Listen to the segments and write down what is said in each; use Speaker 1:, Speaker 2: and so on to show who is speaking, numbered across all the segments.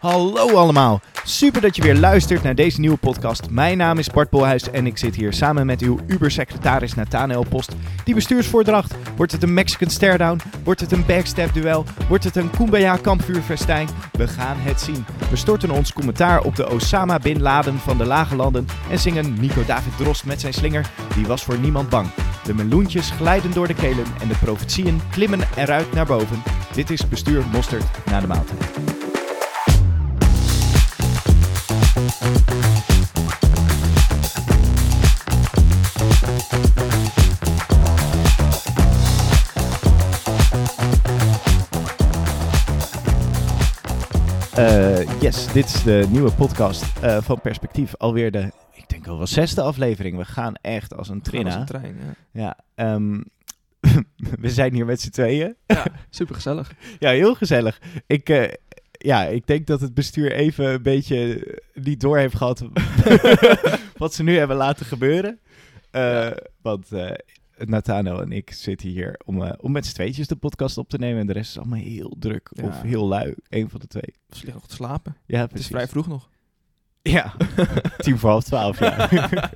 Speaker 1: Hallo allemaal, super dat je weer luistert naar deze nieuwe podcast. Mijn naam is Bart Bolhuis en ik zit hier samen met uw Uber-secretaris Nathanael Post. Die bestuursvoordracht, wordt het een Mexican stare-down? Wordt het een backstab duel? Wordt het een Kumbaya kampvuurfestijn? We gaan het zien. We storten ons commentaar op de Osama Bin Laden van de Lage Landen en zingen Nico David Drost met zijn slinger, die was voor niemand bang. De meloentjes glijden door de kelen en de profetieën klimmen eruit naar boven. Dit is Bestuur Mosterd na de maaltijd. Eh, yes, dit is de nieuwe podcast eh, van Perspectief. Alweer de, ik denk al wel zesde aflevering. We gaan echt als een
Speaker 2: Gewoon als een trein, ja.
Speaker 1: Ja, ehm, we zijn hier met z'n tweeën.
Speaker 2: ja super gezellig.
Speaker 1: Ja, heel gezellig. Ik, eh, ja, ik denk dat het bestuur even een beetje niet door heeft gehad wat ze nu hebben laten gebeuren.
Speaker 2: Ja.
Speaker 1: Want Nathanael en ik zitten hier om, eh, om met z'n tweetjes de podcast op te nemen. En de rest is allemaal heel druk
Speaker 2: Ja.
Speaker 1: of heel lui. Eén van de twee.
Speaker 2: Ze liggen nog te slapen.
Speaker 1: Ja,
Speaker 2: Het is vrij vroeg nog.
Speaker 1: Ja, tien voor half twaalf, ja.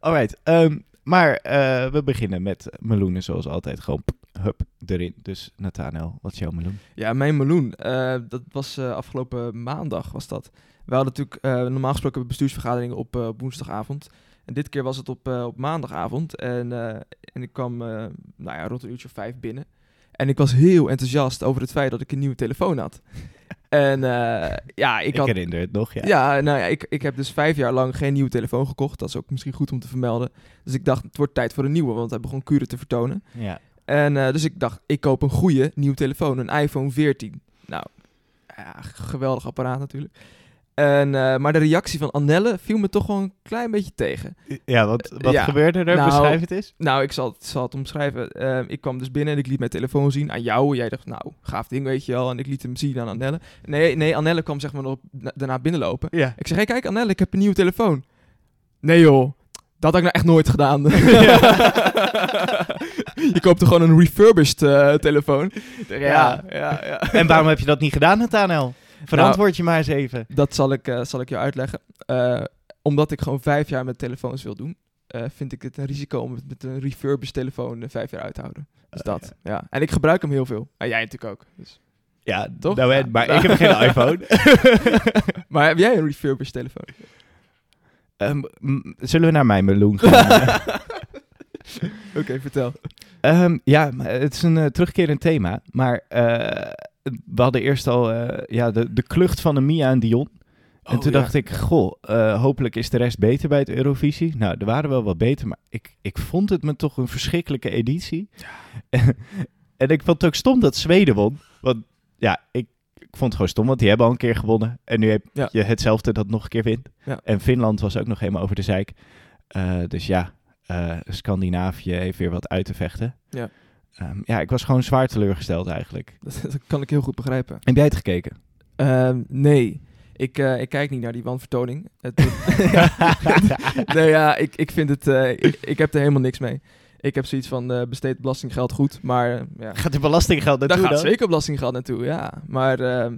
Speaker 1: Alright, ehm, maar eh, we beginnen met meloenen zoals altijd. Gewoon hup, erin. Dus Nathanael, wat is jouw meloen?
Speaker 2: Ja, mijn meloen. eh, dat was afgelopen maandag was dat. We hadden natuurlijk normaal gesproken bestuursvergaderingen op woensdagavond. En dit keer was het op, eh, op maandagavond. En, eh, en ik kwam eh, nou ja, rond een uurtje of vijf binnen. En ik was heel enthousiast over het feit dat ik een nieuwe telefoon had. en ja, ik
Speaker 1: Ik,
Speaker 2: had
Speaker 1: herinner het nog, ja.
Speaker 2: Ja, nou ja, ik, ik heb dus vijf jaar lang geen nieuwe telefoon gekocht. Dat is ook misschien goed om te vermelden. Dus ik dacht, het wordt tijd voor een nieuwe, want hij begon kuren te vertonen.
Speaker 1: Ja.
Speaker 2: En dus ik dacht, ik koop een goede nieuwe telefoon, een iPhone 14. Nou, ja, geweldig apparaat natuurlijk. En, eh, maar de reactie van Annelle viel me toch wel een klein beetje tegen.
Speaker 1: Ja, wat, wat
Speaker 2: Ja.
Speaker 1: gebeurde er?
Speaker 2: Nou,
Speaker 1: Beschrijf het eens.
Speaker 2: Nou, ik zal, het- zal het omschrijven. Eh, ik kwam dus binnen en ik liet mijn telefoon zien aan jou. Jij dacht, nou, gaaf ding, weet je wel. En ik liet hem zien aan Annelle. Nee, nee Annelle kwam zeg maar nog na- daarna binnenlopen.
Speaker 1: Ja.
Speaker 2: Ik zeg, hey, kijk Annelle, ik heb een nieuwe telefoon. Nee joh, dat had ik nou echt nooit gedaan. je koopt er gewoon een refurbished eh, telefoon. Ja, ja, ja.
Speaker 1: En waarom heb je dat niet gedaan, Nathanael? Verantwoord je maar eens even.
Speaker 2: Dat zal ik, eh, zal ik je uitleggen. Eh, omdat ik gewoon vijf jaar met telefoons wil doen, eh, vind ik het een risico om het met een refurbished telefoon vijf jaar uit te houden. Dus
Speaker 1: Oh,
Speaker 2: dat, ja. En ik gebruik hem heel veel. En jij natuurlijk ook. Dus.
Speaker 1: Ja,
Speaker 2: Toch?
Speaker 1: Nou,
Speaker 2: Ja.
Speaker 1: maar ik heb geen iPhone.
Speaker 2: maar heb jij een refurbished telefoon?
Speaker 1: Ehm, zullen we naar mijn meloen gaan?
Speaker 2: Oké, vertel.
Speaker 1: Ehm, ja, het is een terugkerend thema. Maar eh, we hadden eerst al eh, ja, de, de klucht van een Mia en Dion. En
Speaker 2: Oh,
Speaker 1: toen
Speaker 2: ja.
Speaker 1: dacht ik, goh, eh, hopelijk is de rest beter bij het Eurovisie. Nou, er waren wel wat beter, maar ik, ik vond het me toch een verschrikkelijke editie. en ik vond het ook stom dat Zweden won. Want ja, ik, ik vond het gewoon stom, want die hebben al een keer gewonnen. En nu heb
Speaker 2: Ja.
Speaker 1: je hetzelfde dat nog een keer wint. En Finland was ook nog helemaal over de zeik. Eh, dus ja, Scandinavië heeft weer wat uit te vechten.
Speaker 2: Ja.
Speaker 1: Ehm, ja, ik was gewoon zwaar teleurgesteld eigenlijk.
Speaker 2: Dat, dat kan ik heel goed begrijpen.
Speaker 1: Heb jij het gekeken?
Speaker 2: Ehm, nee, ik, eh, ik kijk niet naar die wanvertoning. Nee, ja, ik, ik vind het... eh, ik, ik heb er helemaal niks mee. Ik heb zoiets van eh, besteed belastinggeld goed, maar ja.
Speaker 1: Gaat er belastinggeld
Speaker 2: Daar
Speaker 1: naartoe
Speaker 2: gaat
Speaker 1: dan?
Speaker 2: zeker belastinggeld naartoe, ja. Maar ehm,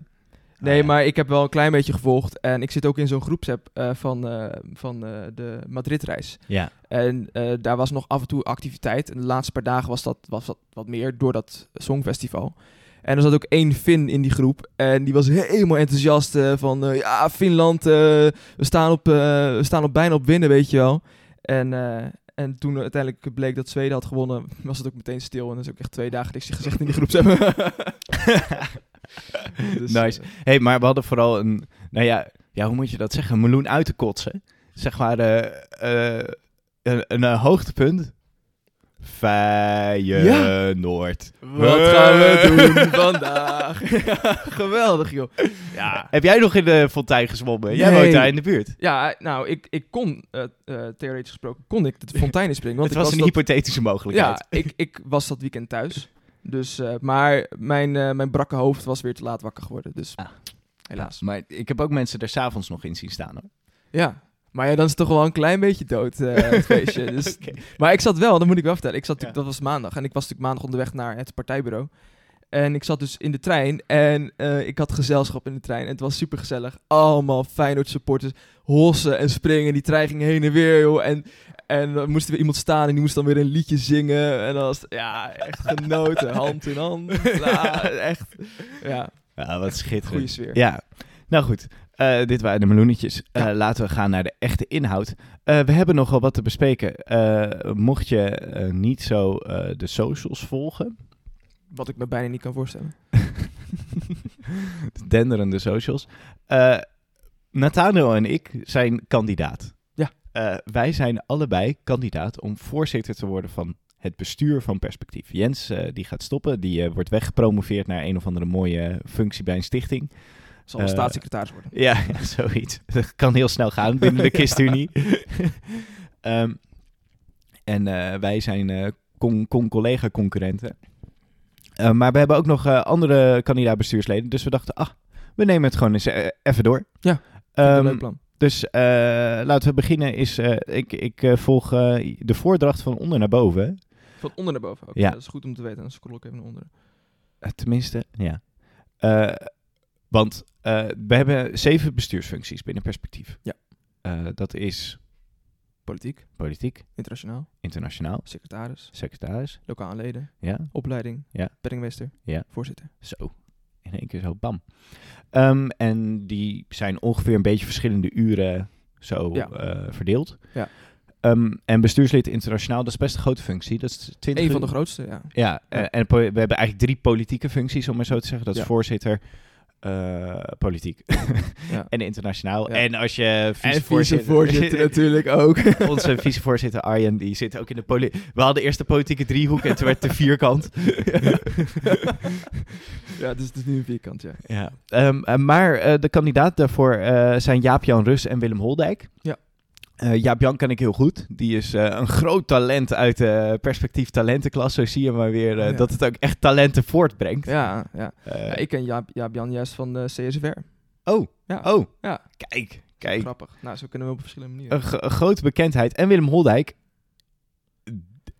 Speaker 2: nee,
Speaker 1: Ah, ja.
Speaker 2: maar ik heb wel een klein beetje gevolgd. En ik zit ook in zo'n groepsapp eh, van, eh, van eh, de Madrid-reis.
Speaker 1: Ja.
Speaker 2: En daar was nog af en toe activiteit. En de laatste paar dagen was dat, was dat wat meer door dat songfestival. En er zat ook één Fin in die groep. En die was helemaal enthousiast van... ja, Finland, we, staan op, we staan op bijna op winnen, weet je wel. En, en toen uiteindelijk bleek dat Zweden had gewonnen... was het ook meteen stil. En dat is ook echt twee dagen niks gezegd in die groep. Dus,
Speaker 1: nice.
Speaker 2: eh,
Speaker 1: hey, maar we hadden vooral een, nou ja, ja, hoe moet je dat zeggen? Een meloen uit te kotsen. Zeg maar eh, eh, een, een hoogtepunt. Feyenoord.
Speaker 2: Wat gaan we doen vandaag? Geweldig, joh. Ja,
Speaker 1: Heb jij nog in de fontein gezwommen? Jij
Speaker 2: Nee.
Speaker 1: woont daar in de buurt.
Speaker 2: ja nou, ik, ik kon, theoretisch gesproken, kon ik de fontein in springen. Want
Speaker 1: het
Speaker 2: ik
Speaker 1: was een
Speaker 2: dat,
Speaker 1: hypothetische mogelijkheid.
Speaker 2: Ja, ik, ik was dat weekend thuis. Dus, eh, maar mijn, eh, mijn brakke hoofd was weer te laat wakker geworden. Dus
Speaker 1: Ah.
Speaker 2: helaas.
Speaker 1: Maar ik heb ook mensen er s'avonds nog in zien staan hoor.
Speaker 2: Ja, maar ja, dan is het toch wel een klein beetje dood, eh, het feestje. Dus. Maar ik zat wel, dat moet ik wel vertellen. Ik zat
Speaker 1: Ja.
Speaker 2: natuurlijk, dat was maandag. En ik was natuurlijk maandag onderweg naar het partijbureau. En ik zat dus in de trein en eh, ik had gezelschap in de trein. En het was super gezellig. Allemaal Feyenoord supporters. Hossen en springen. Die trein ging heen en weer, joh. En, en dan moest er weer iemand staan en die moest dan weer een liedje zingen. En dan was het, ja, echt genoten. hand in hand. Ja, echt. Ja,
Speaker 1: Ja, wat schitterend.
Speaker 2: goede sfeer.
Speaker 1: Ja, nou goed. eh, dit waren de meloenetjes. Eh,
Speaker 2: Ja.
Speaker 1: Laten we gaan naar de echte inhoud. We hebben nogal wat te bespreken. Mocht je niet zo de socials volgen,
Speaker 2: Wat ik me bijna niet kan voorstellen.
Speaker 1: de denderende socials. eh Nathaniel en ik zijn kandidaat.
Speaker 2: Ja.
Speaker 1: Eh, wij zijn allebei kandidaat om voorzitter te worden van het bestuur van Perspectief. Jens eh, die gaat stoppen, die wordt weggepromoveerd naar een of andere mooie functie bij een stichting.
Speaker 2: Zal
Speaker 1: Eh,
Speaker 2: staatssecretaris worden.
Speaker 1: Ja, ja, zoiets. Dat kan heel snel gaan binnen de KIST-Unie. Ehm, en wij zijn con- con- collega-concurrenten. Eh, maar we hebben ook nog eh, andere kandidaat-bestuursleden. Dus we dachten, ah, we nemen het gewoon eens eh, even door.
Speaker 2: Ja, leuk plan.
Speaker 1: dus laten we beginnen. Is, ik ik volg de voordracht van onder naar boven.
Speaker 2: Van onder naar boven. Oké,
Speaker 1: ja.
Speaker 2: Dat is goed om te weten. Dan scroll ik even naar onder.
Speaker 1: Tenminste, ja. Want we hebben zeven bestuursfuncties binnen perspectief.
Speaker 2: Ja.
Speaker 1: Dat is
Speaker 2: Politiek,
Speaker 1: politiek,
Speaker 2: internationaal,
Speaker 1: internationaal,
Speaker 2: secretaris,
Speaker 1: secretaris,
Speaker 2: lokaal leden,
Speaker 1: ja,
Speaker 2: opleiding,
Speaker 1: Ja.
Speaker 2: penningmeester,
Speaker 1: Ja.
Speaker 2: voorzitter.
Speaker 1: zo. In één keer zo, bam. Ehm, en die zijn ongeveer een beetje verschillende uren zo
Speaker 2: Ja.
Speaker 1: eh, verdeeld.
Speaker 2: Ja.
Speaker 1: Ehm, en bestuurslid internationaal, dat is best een grote functie. Dat is 20
Speaker 2: Een van de grootste, ja.
Speaker 1: Ja, eh,
Speaker 2: Ja.
Speaker 1: en po- we hebben eigenlijk drie politieke functies, om maar zo te zeggen. Dat is voorzitter, eh, politiek
Speaker 2: Ja.
Speaker 1: en internationaal.
Speaker 2: Ja.
Speaker 1: En als je
Speaker 2: En
Speaker 1: vicevoorzitter...
Speaker 2: natuurlijk ook.
Speaker 1: Onze vicevoorzitter Arjen, die zit ook in de politiek. We hadden eerst de politieke driehoek en toen werd de vierkant.
Speaker 2: ja, dus het is nu een vierkant, ja.
Speaker 1: ja. Eh, maar eh, de kandidaat daarvoor zijn Jaap-Jan Rus en Willem Holdijk.
Speaker 2: Ja.
Speaker 1: Eh, Jaap-Jan ken ik heel goed. Die is eh, een groot talent uit de perspectief talentenklas. Zo zie je maar weer eh,
Speaker 2: Ja.
Speaker 1: dat het ook echt talenten voortbrengt.
Speaker 2: Ja, ja. Ja ik ken Jaap, Jaap Jan juist van de CSVR.
Speaker 1: Oh,
Speaker 2: Ja.
Speaker 1: oh.
Speaker 2: Ja.
Speaker 1: Kijk, kijk.
Speaker 2: Grappig. Nou, zo kunnen we op verschillende manieren.
Speaker 1: Een grote bekendheid. En Willem Holdijk.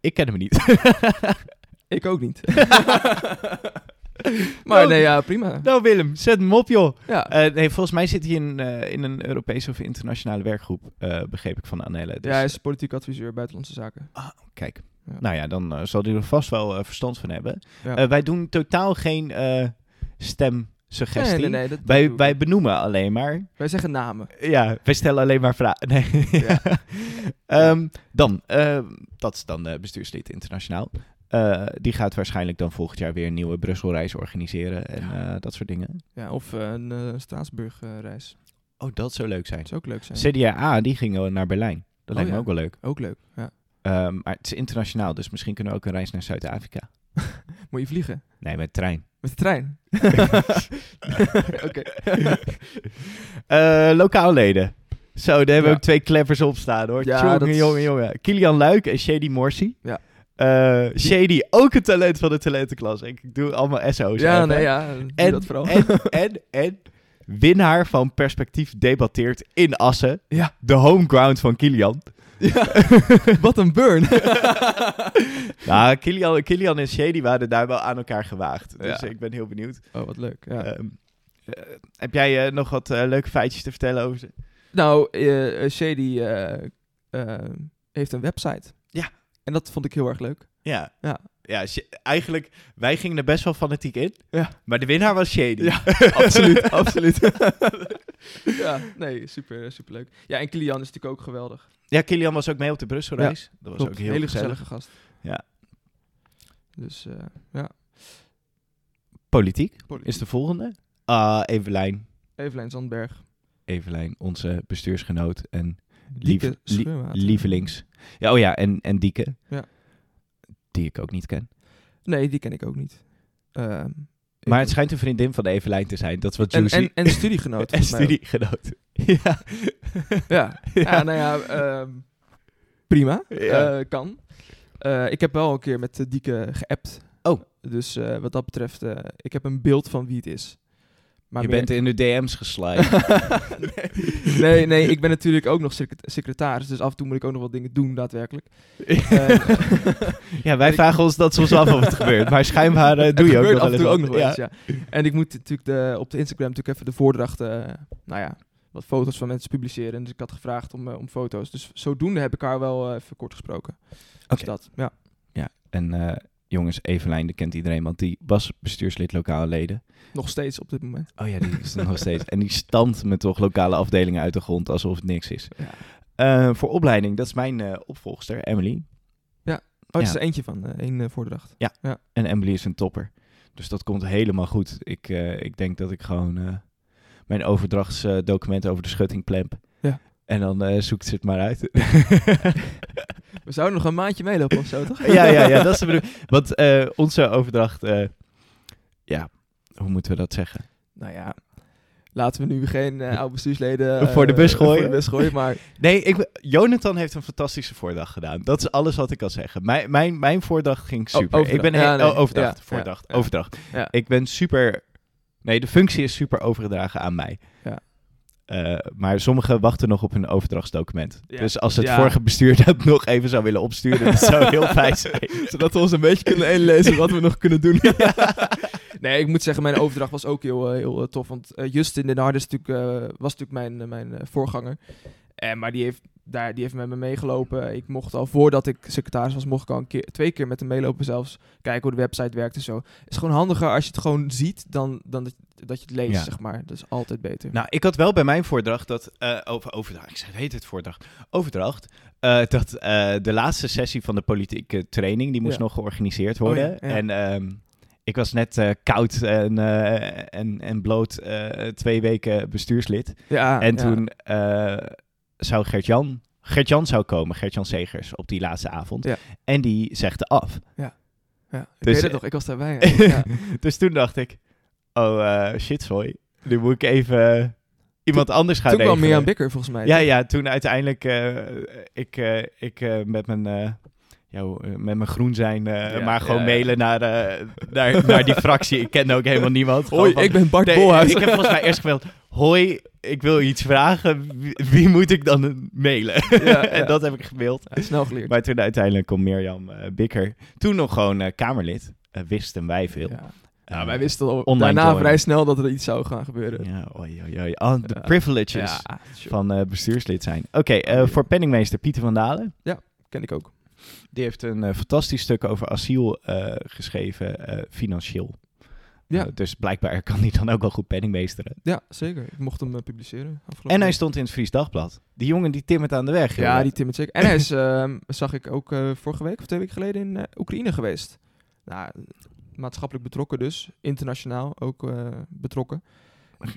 Speaker 1: Ik ken hem niet.
Speaker 2: Ik ook niet. maar
Speaker 1: Oh.
Speaker 2: nee, ja, prima.
Speaker 1: nou Willem, zet hem op joh.
Speaker 2: Ja,
Speaker 1: Eh, nee, volgens mij zit hij in, eh, in een Europese of internationale werkgroep, eh, begreep ik van Annelle. Dus,
Speaker 2: ja, hij is politiek adviseur buitenlandse zaken.
Speaker 1: Kijk,
Speaker 2: Ja.
Speaker 1: nou ja, dan zal hij er vast wel verstand van hebben.
Speaker 2: Ja.
Speaker 1: Wij doen totaal geen stemsuggestie.
Speaker 2: nee, nee, nee,
Speaker 1: Wij, wij benoemen alleen maar.
Speaker 2: wij zeggen namen.
Speaker 1: Ja, wij stellen alleen maar vragen. Nee.
Speaker 2: Ja.
Speaker 1: Ehm, dan, dat is dan eh, bestuurslid internationaal. Eh, die gaat waarschijnlijk dan volgend jaar weer een nieuwe Brusselreis organiseren en
Speaker 2: Ja.
Speaker 1: eh, dat soort dingen.
Speaker 2: Ja, of eh, een Straatsburg-reis.
Speaker 1: Oh, dat zou leuk zijn.
Speaker 2: Dat zou ook leuk zijn.
Speaker 1: CDA, die ging wel naar Berlijn. Dat
Speaker 2: Oh,
Speaker 1: lijkt me ook wel leuk.
Speaker 2: Ook leuk, ja.
Speaker 1: Maar het is internationaal, dus misschien kunnen we ook een reis naar Zuid-Afrika.
Speaker 2: Moet je vliegen?
Speaker 1: Nee, met trein.
Speaker 2: Met de trein? Oké.
Speaker 1: Lokaal leden. Zo, daar hebben we
Speaker 2: Ja.
Speaker 1: ook twee clevers op staan hoor.
Speaker 2: Ja,
Speaker 1: jongen, jongen, jongen. Kilian Luik en Shady Morsi.
Speaker 2: Ja.
Speaker 1: Eh, Shady, ook een talent van de talentenklas. Ik doe allemaal SO's.
Speaker 2: Ja,
Speaker 1: even.
Speaker 2: nee, ja.
Speaker 1: En,
Speaker 2: dat vooral.
Speaker 1: en, en, en, winnaar van Perspectief debatteert in Assen.
Speaker 2: Ja.
Speaker 1: De homeground van Kilian.
Speaker 2: Ja. Wat een burn.
Speaker 1: Nou, Kilian, Kilian en Shady waren daar wel aan elkaar gewaagd. Dus
Speaker 2: Ja.
Speaker 1: ik ben heel benieuwd.
Speaker 2: oh, wat leuk. Ja.
Speaker 1: Ehm, eh, heb jij eh, nog wat leuke feitjes te vertellen over ze?
Speaker 2: Nou, Shady heeft een website.
Speaker 1: Ja.
Speaker 2: En dat vond ik heel erg leuk.
Speaker 1: Ja.
Speaker 2: Ja.
Speaker 1: Ja, eigenlijk, wij gingen er best wel fanatiek in.
Speaker 2: Ja.
Speaker 1: Maar de winnaar was Shady.
Speaker 2: Ja, absoluut, absoluut. ja, nee, super, super leuk. Ja, en Kilian is natuurlijk ook geweldig.
Speaker 1: Ja, Kilian was ook mee op de Brusselreis. dat was
Speaker 2: Klopt,
Speaker 1: ook heel
Speaker 2: hele
Speaker 1: gezellig.
Speaker 2: gezellige gast.
Speaker 1: Ja.
Speaker 2: Dus, eh, ja.
Speaker 1: Politiek
Speaker 2: Politiek.
Speaker 1: is de volgende. Ah, Evelijn.
Speaker 2: Evelijn Zandberg.
Speaker 1: Evelijn, onze bestuursgenoot en
Speaker 2: Dieke
Speaker 1: lief, li-
Speaker 2: Scheurwater.
Speaker 1: lievelings. Ja, oh ja, en, en Dieke.
Speaker 2: Ja.
Speaker 1: Die ik ook niet ken.
Speaker 2: Nee, die ken ik ook niet. Ehm,
Speaker 1: Maar het schijnt een vriendin van Evelijn te zijn. Dat is wat
Speaker 2: en,
Speaker 1: juicy.
Speaker 2: en, en studiegenoot.
Speaker 1: En studiegenoot. ja.
Speaker 2: Ja. ja, nou ja, ehm, prima.
Speaker 1: Ja.
Speaker 2: Eh, kan. Eh, ik heb wel een keer met uh, Dieke geappt.
Speaker 1: Oh.
Speaker 2: Dus eh, wat dat betreft, eh, ik heb een beeld van wie het is. Maar
Speaker 1: je
Speaker 2: meer-
Speaker 1: bent in de DM's geslide.
Speaker 2: nee, nee, nee, ik ben natuurlijk ook nog secret- secretaris, dus af en toe moet ik ook nog wat dingen doen, daadwerkelijk.
Speaker 1: Ja, wij vragen ons dat soms af of het gebeurt. Maar schijnbaar eh, doe je ook
Speaker 2: gebeurt
Speaker 1: nog
Speaker 2: af en
Speaker 1: wel
Speaker 2: toe ook nog
Speaker 1: wat.
Speaker 2: eens, ja. En ik moet natuurlijk de, op de Instagram natuurlijk even de voordrachten, eh, nou ja, wat foto's van mensen publiceren. Dus ik had gevraagd om, eh, om foto's. Dus zodoende heb ik haar wel even kort gesproken. Dus
Speaker 1: Oké.
Speaker 2: dat, ja.
Speaker 1: Ja, en jongens, Evelijn, kent iedereen, want die was bestuurslid lokale leden.
Speaker 2: Nog steeds op dit moment.
Speaker 1: Oh ja, die is er nog steeds. En die stampt me toch lokale afdelingen uit de grond alsof het niks is.
Speaker 2: Ja.
Speaker 1: Eh, voor opleiding, dat is mijn eh, opvolgster, Emily.
Speaker 2: Oh,
Speaker 1: Ja.
Speaker 2: is er eentje van, eh, één eh, voordracht.
Speaker 1: En Emily is een topper. Dus dat komt helemaal goed. Ik, ik denk dat ik gewoon mijn overdrachtsdocument over de schutting plemp.
Speaker 2: Ja.
Speaker 1: En dan zoekt ze het maar uit.
Speaker 2: We zouden nog een maandje meelopen of zo, toch?
Speaker 1: ja, ja, ja, dat is de bedoeling. Want eh, onze overdracht, eh, ja, hoe moeten we dat zeggen?
Speaker 2: Nou ja, laten we nu geen eh oude bestuursleden...
Speaker 1: Voor de bus gooien.
Speaker 2: Voor de bus gooien, maar...
Speaker 1: Nee, ik, Jonathan heeft een fantastische voordracht gedaan. Dat is alles wat ik kan zeggen. Mijn, mijn, mijn voordracht ging
Speaker 2: Oh,
Speaker 1: super.
Speaker 2: overdracht.
Speaker 1: ik ben
Speaker 2: Ja,
Speaker 1: he-
Speaker 2: nee.
Speaker 1: oh, overdracht,
Speaker 2: Ja,
Speaker 1: voordracht,
Speaker 2: ja, ja.
Speaker 1: overdracht.
Speaker 2: Ja.
Speaker 1: Ik ben super. Nee, de functie is super overgedragen aan mij.
Speaker 2: Ja.
Speaker 1: Eh, maar sommigen wachten nog op hun overdrachtsdocument.
Speaker 2: Ja.
Speaker 1: Dus als het
Speaker 2: Ja.
Speaker 1: vorige bestuur dat nog even zou willen opsturen, dat zou heel fijn zijn.
Speaker 2: Zodat we ons een beetje kunnen inlezen wat we nog kunnen doen. nee, ik moet zeggen, mijn overdracht was ook heel, eh, heel eh, tof. Want Justin Den Harde is natuurlijk, was natuurlijk mijn, mijn voorganger. En maar die heeft, daar, die heeft met me meegelopen. Ik mocht al, voordat ik secretaris was, mocht ik al een keer, twee keer met hem meelopen zelfs. Kijken hoe de website werkt en zo. Het is gewoon handiger als je het gewoon ziet, dan, dan dat, dat je het leest,
Speaker 1: Ja.
Speaker 2: zeg maar. Dat is altijd beter.
Speaker 1: Nou, ik had wel bij mijn voordracht dat. eh, over overdracht. Ik heet het voordracht? Overdracht. eh, dat eh, de laatste sessie van de politieke training. die moest
Speaker 2: Ja.
Speaker 1: nog georganiseerd
Speaker 2: Oh ja,
Speaker 1: worden. En. ehm, ik was net koud en, en, en bloot twee weken bestuurslid.
Speaker 2: ja,
Speaker 1: En
Speaker 2: ja.
Speaker 1: toen zou Gert-Jan... Gert-Jan zou komen, Gert-Jan Segers, op die laatste avond.
Speaker 2: Ja.
Speaker 1: En die zegde af.
Speaker 2: Ja, ik
Speaker 1: Dus,
Speaker 2: weet het
Speaker 1: eh,
Speaker 2: nog, ik was daarbij. ja. Ja.
Speaker 1: dus toen dacht ik... Oh, eh, shit, sorry. Nu moet ik even eh, iemand anders gaan
Speaker 2: Toen kwam
Speaker 1: regelen.
Speaker 2: Mirjam Bikker volgens mij.
Speaker 1: Ja,
Speaker 2: toch?
Speaker 1: ja, toen uiteindelijk eh, ik, eh, ik eh, met mijn... eh, ja, eh, met mijn groen zijn, eh,
Speaker 2: Ja,
Speaker 1: maar gewoon
Speaker 2: ja.
Speaker 1: mailen naar, eh, naar, naar die fractie. Ik kende ook helemaal niemand.
Speaker 2: Hoi,
Speaker 1: van-
Speaker 2: ik ben Bart
Speaker 1: Nee,
Speaker 2: Bolhuis.
Speaker 1: ik heb volgens mij eerst gemeld. Hoi, ik wil iets vragen. Wie, wie moet ik dan mailen?
Speaker 2: Ja,
Speaker 1: en
Speaker 2: ja.
Speaker 1: dat heb ik gemaild.
Speaker 2: Ja, snel geleerd.
Speaker 1: Maar toen uiteindelijk kon Mirjam eh, Bikker. Toen nog gewoon eh, Kamerlid. Eh, wisten wij veel.
Speaker 2: Ja. Ja, wij wisten al
Speaker 1: online
Speaker 2: daarna vrij snel dat er iets zou gaan gebeuren.
Speaker 1: Ja, oei, oei, oei. Oh, de
Speaker 2: Ja.
Speaker 1: privileges
Speaker 2: Ja, sure.
Speaker 1: van bestuurslid zijn. Oké,
Speaker 2: ja.
Speaker 1: voor penningmeester Pieter van Dalen.
Speaker 2: ken ik ook.
Speaker 1: Die heeft een fantastisch stuk over asiel geschreven, financieel.
Speaker 2: Ja.
Speaker 1: Eh, dus blijkbaar kan hij dan ook wel goed penningmeesteren.
Speaker 2: Ja, zeker. Ik mocht hem eh, publiceren. afgelopen
Speaker 1: En hij stond in het Fries Dagblad. Die jongen die timmert aan de weg.
Speaker 2: Ja, die Tim het zeker. En hij is, ehm, zag ik ook eh, vorige week of twee weken geleden in Oekraïne geweest. Nou, maatschappelijk betrokken dus. Internationaal ook betrokken.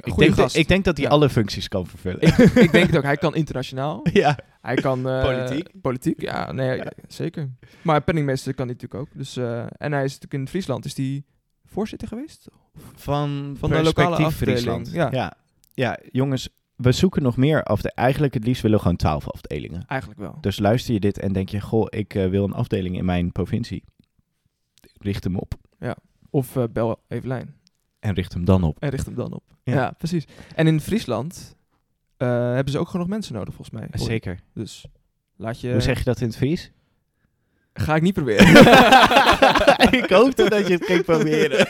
Speaker 1: ik, denk dat, ik denk dat hij
Speaker 2: Ja.
Speaker 1: alle functies kan vervullen.
Speaker 2: Ik, ik denk het ook. Hij kan internationaal.
Speaker 1: ja.
Speaker 2: Hij kan...
Speaker 1: Politiek?
Speaker 2: Politiek, ja. Nee,
Speaker 1: Ja.
Speaker 2: zeker. Maar penningmeester kan hij natuurlijk ook. Dus, en hij is natuurlijk in Friesland. Is die voorzitter geweest?
Speaker 1: Van,
Speaker 2: Van de lokale afdeling,
Speaker 1: Friesland.
Speaker 2: ja.
Speaker 1: ja. Ja, jongens, we zoeken nog meer afdelingen. Eigenlijk het liefst willen we gewoon twaalf afdelingen.
Speaker 2: Eigenlijk wel.
Speaker 1: Dus luister je dit en denk je, goh, ik eh, wil een afdeling in mijn provincie. Richt hem op.
Speaker 2: Of eh, bel Evelijn.
Speaker 1: En richt hem dan op.
Speaker 2: En richt hem dan op.
Speaker 1: Ja.
Speaker 2: Ja, precies. En in Friesland eh, hebben ze ook genoeg mensen nodig, volgens mij.
Speaker 1: Zeker.
Speaker 2: Dus laat je...
Speaker 1: Hoe zeg je dat in het Fries?
Speaker 2: Ga ik niet proberen.
Speaker 1: ik hoopte dat je het ging proberen.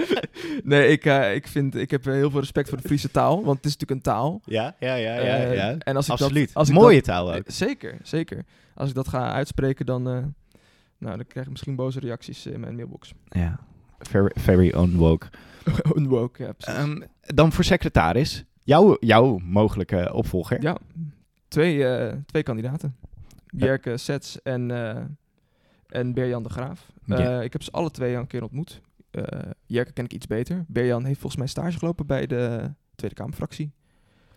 Speaker 2: nee, ik, eh, ik, vind, ik heb eh, heel veel respect voor de Friese taal. Want het is natuurlijk een taal.
Speaker 1: Ja, ja, ja, ja.
Speaker 2: Eh,
Speaker 1: ja.
Speaker 2: En als ik
Speaker 1: Absoluut.
Speaker 2: Dat, als ik
Speaker 1: Mooie
Speaker 2: dat-
Speaker 1: taal ook.
Speaker 2: Zeker, zeker. Als ik dat ga uitspreken, dan, nou, dan krijg ik misschien boze reacties in mijn mailbox.
Speaker 1: Ja. Very, very unwoke.
Speaker 2: Unwoke, ja, precies.
Speaker 1: Ehm, dan voor secretaris. Jouw, jouw mogelijke opvolger.
Speaker 2: ja, twee, twee kandidaten. Bjerke Sets en, en Berjan de Graaf. Eh. Ik heb ze alle twee al een keer ontmoet. Eh Jerke ken ik iets beter. Berjan heeft volgens mij stage gelopen bij de Tweede Kamerfractie.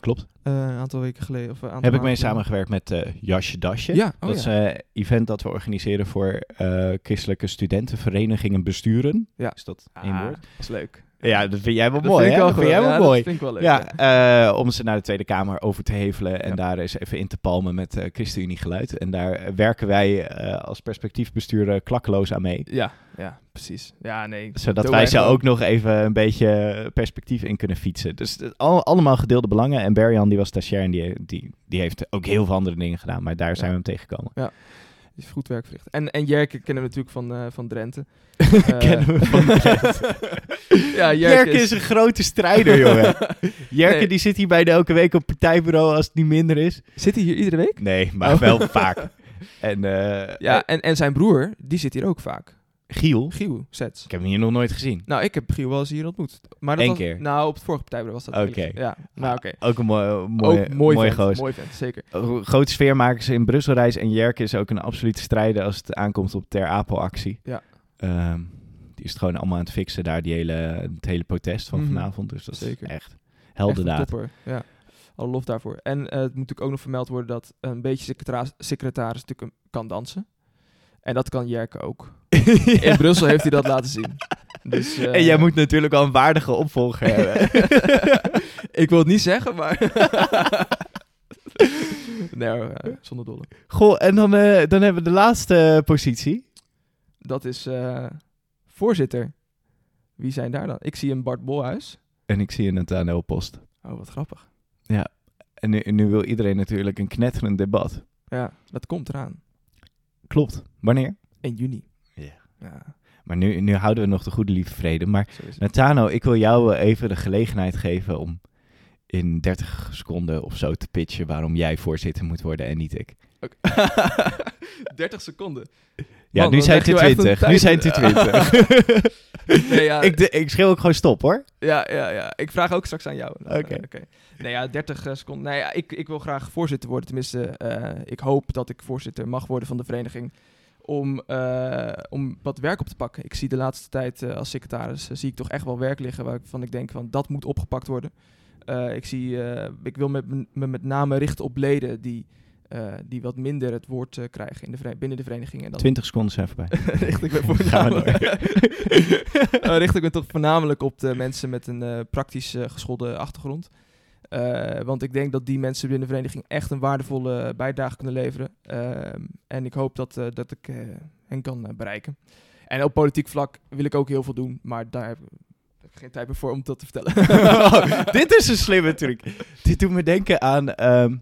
Speaker 1: Klopt.
Speaker 2: Eh, een aantal weken geleden. Of een aantal
Speaker 1: Heb ik mee samengewerkt met eh, Jasje Dasje.
Speaker 2: Ja, oh
Speaker 1: dat is
Speaker 2: ja.
Speaker 1: een event dat we organiseren voor eh, christelijke studentenverenigingen besturen.
Speaker 2: Ja.
Speaker 1: Is dat één
Speaker 2: Ah,
Speaker 1: woord?
Speaker 2: Dat is leuk.
Speaker 1: Ja, dat vind jij wel
Speaker 2: Dat
Speaker 1: mooi,
Speaker 2: vind
Speaker 1: hè? Dat vind jij wel
Speaker 2: Ja,
Speaker 1: mooi.
Speaker 2: Dat vind ik wel leuk. Ja.
Speaker 1: Ja, eh, om ze naar de Tweede Kamer over te hevelen en
Speaker 2: Ja.
Speaker 1: daar eens even in te palmen met eh ChristenUnie Geluid. En daar werken wij eh, als perspectiefbestuurder klakkeloos aan mee.
Speaker 2: Ja, ja, precies. Ja, nee.
Speaker 1: Zodat wij ze ook nog even een beetje perspectief in kunnen fietsen. Dus al, allemaal gedeelde belangen. En Berjan, die was stagiair en die, die, die heeft ook heel veel andere dingen gedaan. Maar daar zijn we hem tegengekomen.
Speaker 2: Die is goed werk verricht. En, en Jerke kennen we natuurlijk van, eh, van Drenthe. Eh,
Speaker 1: Kennen we van Drenthe.
Speaker 2: ja, Jerke,
Speaker 1: Jerke is een grote strijder, jongen. Jerke
Speaker 2: Nee.
Speaker 1: die zit hier bijna elke week op partijbureau als het niet minder is.
Speaker 2: Zit hij hier iedere week?
Speaker 1: Nee, maar
Speaker 2: Oh.
Speaker 1: wel vaak. En eh,
Speaker 2: Ja, en, en zijn broer, die zit hier ook vaak.
Speaker 1: Giel,
Speaker 2: Giel Sets.
Speaker 1: ik heb hem hier nog nooit gezien.
Speaker 2: Nou, ik heb Giel wel eens hier ontmoet. Maar dat
Speaker 1: Eén
Speaker 2: was,
Speaker 1: keer?
Speaker 2: Nou, op het vorige partijbureau was dat.
Speaker 1: Oké.
Speaker 2: Ja, nou oké.
Speaker 1: Ook een mooi, mooi,
Speaker 2: ook mooi,
Speaker 1: mooi
Speaker 2: vent,
Speaker 1: goos.
Speaker 2: Mooi vent, zeker.
Speaker 1: Grote sfeermakers in Brusselreis. En Jerke is ook een absolute strijder als het aankomt op Ter Apel-actie.
Speaker 2: Ja.
Speaker 1: Ehm, die is het gewoon allemaal aan het fixen daar, die hele, het hele protest van
Speaker 2: Mhm.
Speaker 1: vanavond. Dus dat
Speaker 2: Zeker.
Speaker 1: is echt
Speaker 2: Echt
Speaker 1: heldendaad.
Speaker 2: topper, ja. Alle lof daarvoor. En eh, het moet natuurlijk ook nog vermeld worden dat een beetje secretaris, secretaris natuurlijk kan dansen. En dat kan Jerke ook. In Brussel heeft hij dat laten zien. Dus, eh,
Speaker 1: En jij moet natuurlijk al een waardige opvolger hebben.
Speaker 2: ik wil het niet zeggen, maar... nee, eh, zonder dolle.
Speaker 1: Goh, en dan, eh, dan hebben we de laatste positie.
Speaker 2: Dat is eh, voorzitter. Wie zijn daar dan? Ik zie een Bart Bolhuis.
Speaker 1: En ik zie een TNL-post.
Speaker 2: Oh, wat grappig.
Speaker 1: En nu, nu wil iedereen natuurlijk een knetterend debat.
Speaker 2: Ja, dat komt eraan.
Speaker 1: Klopt. Wanneer?
Speaker 2: 1 juni.
Speaker 1: Ja. Maar nu, nu houden we nog de goede lieve vrede. Maar. Nathano, ik wil jou eh, even de gelegenheid geven om in 30 seconden of zo te pitchen waarom jij voorzitter moet worden en niet ik.
Speaker 2: Oké. 30 seconden.
Speaker 1: Ja,
Speaker 2: Man,
Speaker 1: nu zijn het
Speaker 2: leg
Speaker 1: er
Speaker 2: je wel echt
Speaker 1: 20.
Speaker 2: een
Speaker 1: Nu zijn het er 20.
Speaker 2: Nee, ja,
Speaker 1: ik, de- ik schreeuw ook gewoon stop hoor.
Speaker 2: ja, ja, ja. Ik vraag ook straks aan jou.
Speaker 1: Oké.
Speaker 2: Eh, Nee, ja, 30 eh, seconden. Nee, ja, ik, ik wil graag voorzitter worden. Tenminste, eh, ik hoop dat ik voorzitter mag worden van de vereniging. Om, eh, om wat werk op te pakken. Ik zie de laatste tijd eh, als secretaris eh, zie ik toch echt wel werk liggen waarvan ik denk van dat moet opgepakt worden. Ik, zie, ik wil me, me met name richten op leden die, die wat minder het woord krijgen in de binnen de vereniging. En dan
Speaker 1: 20 seconden zijn voorbij.
Speaker 2: richt ik me voornamelijk, Eh, richt ik me toch voornamelijk op de mensen met een praktisch geschoolde achtergrond. Eh, want ik denk dat die mensen binnen de vereniging echt een waardevolle bijdrage kunnen leveren. Ehm, en ik hoop dat, eh, dat ik eh, hen kan bereiken. En op politiek vlak wil ik ook heel veel doen, maar daar heb ik geen tijd meer voor om dat te vertellen.
Speaker 1: Oh, dit is een slimme truc. Dit doet me denken aan... ehm,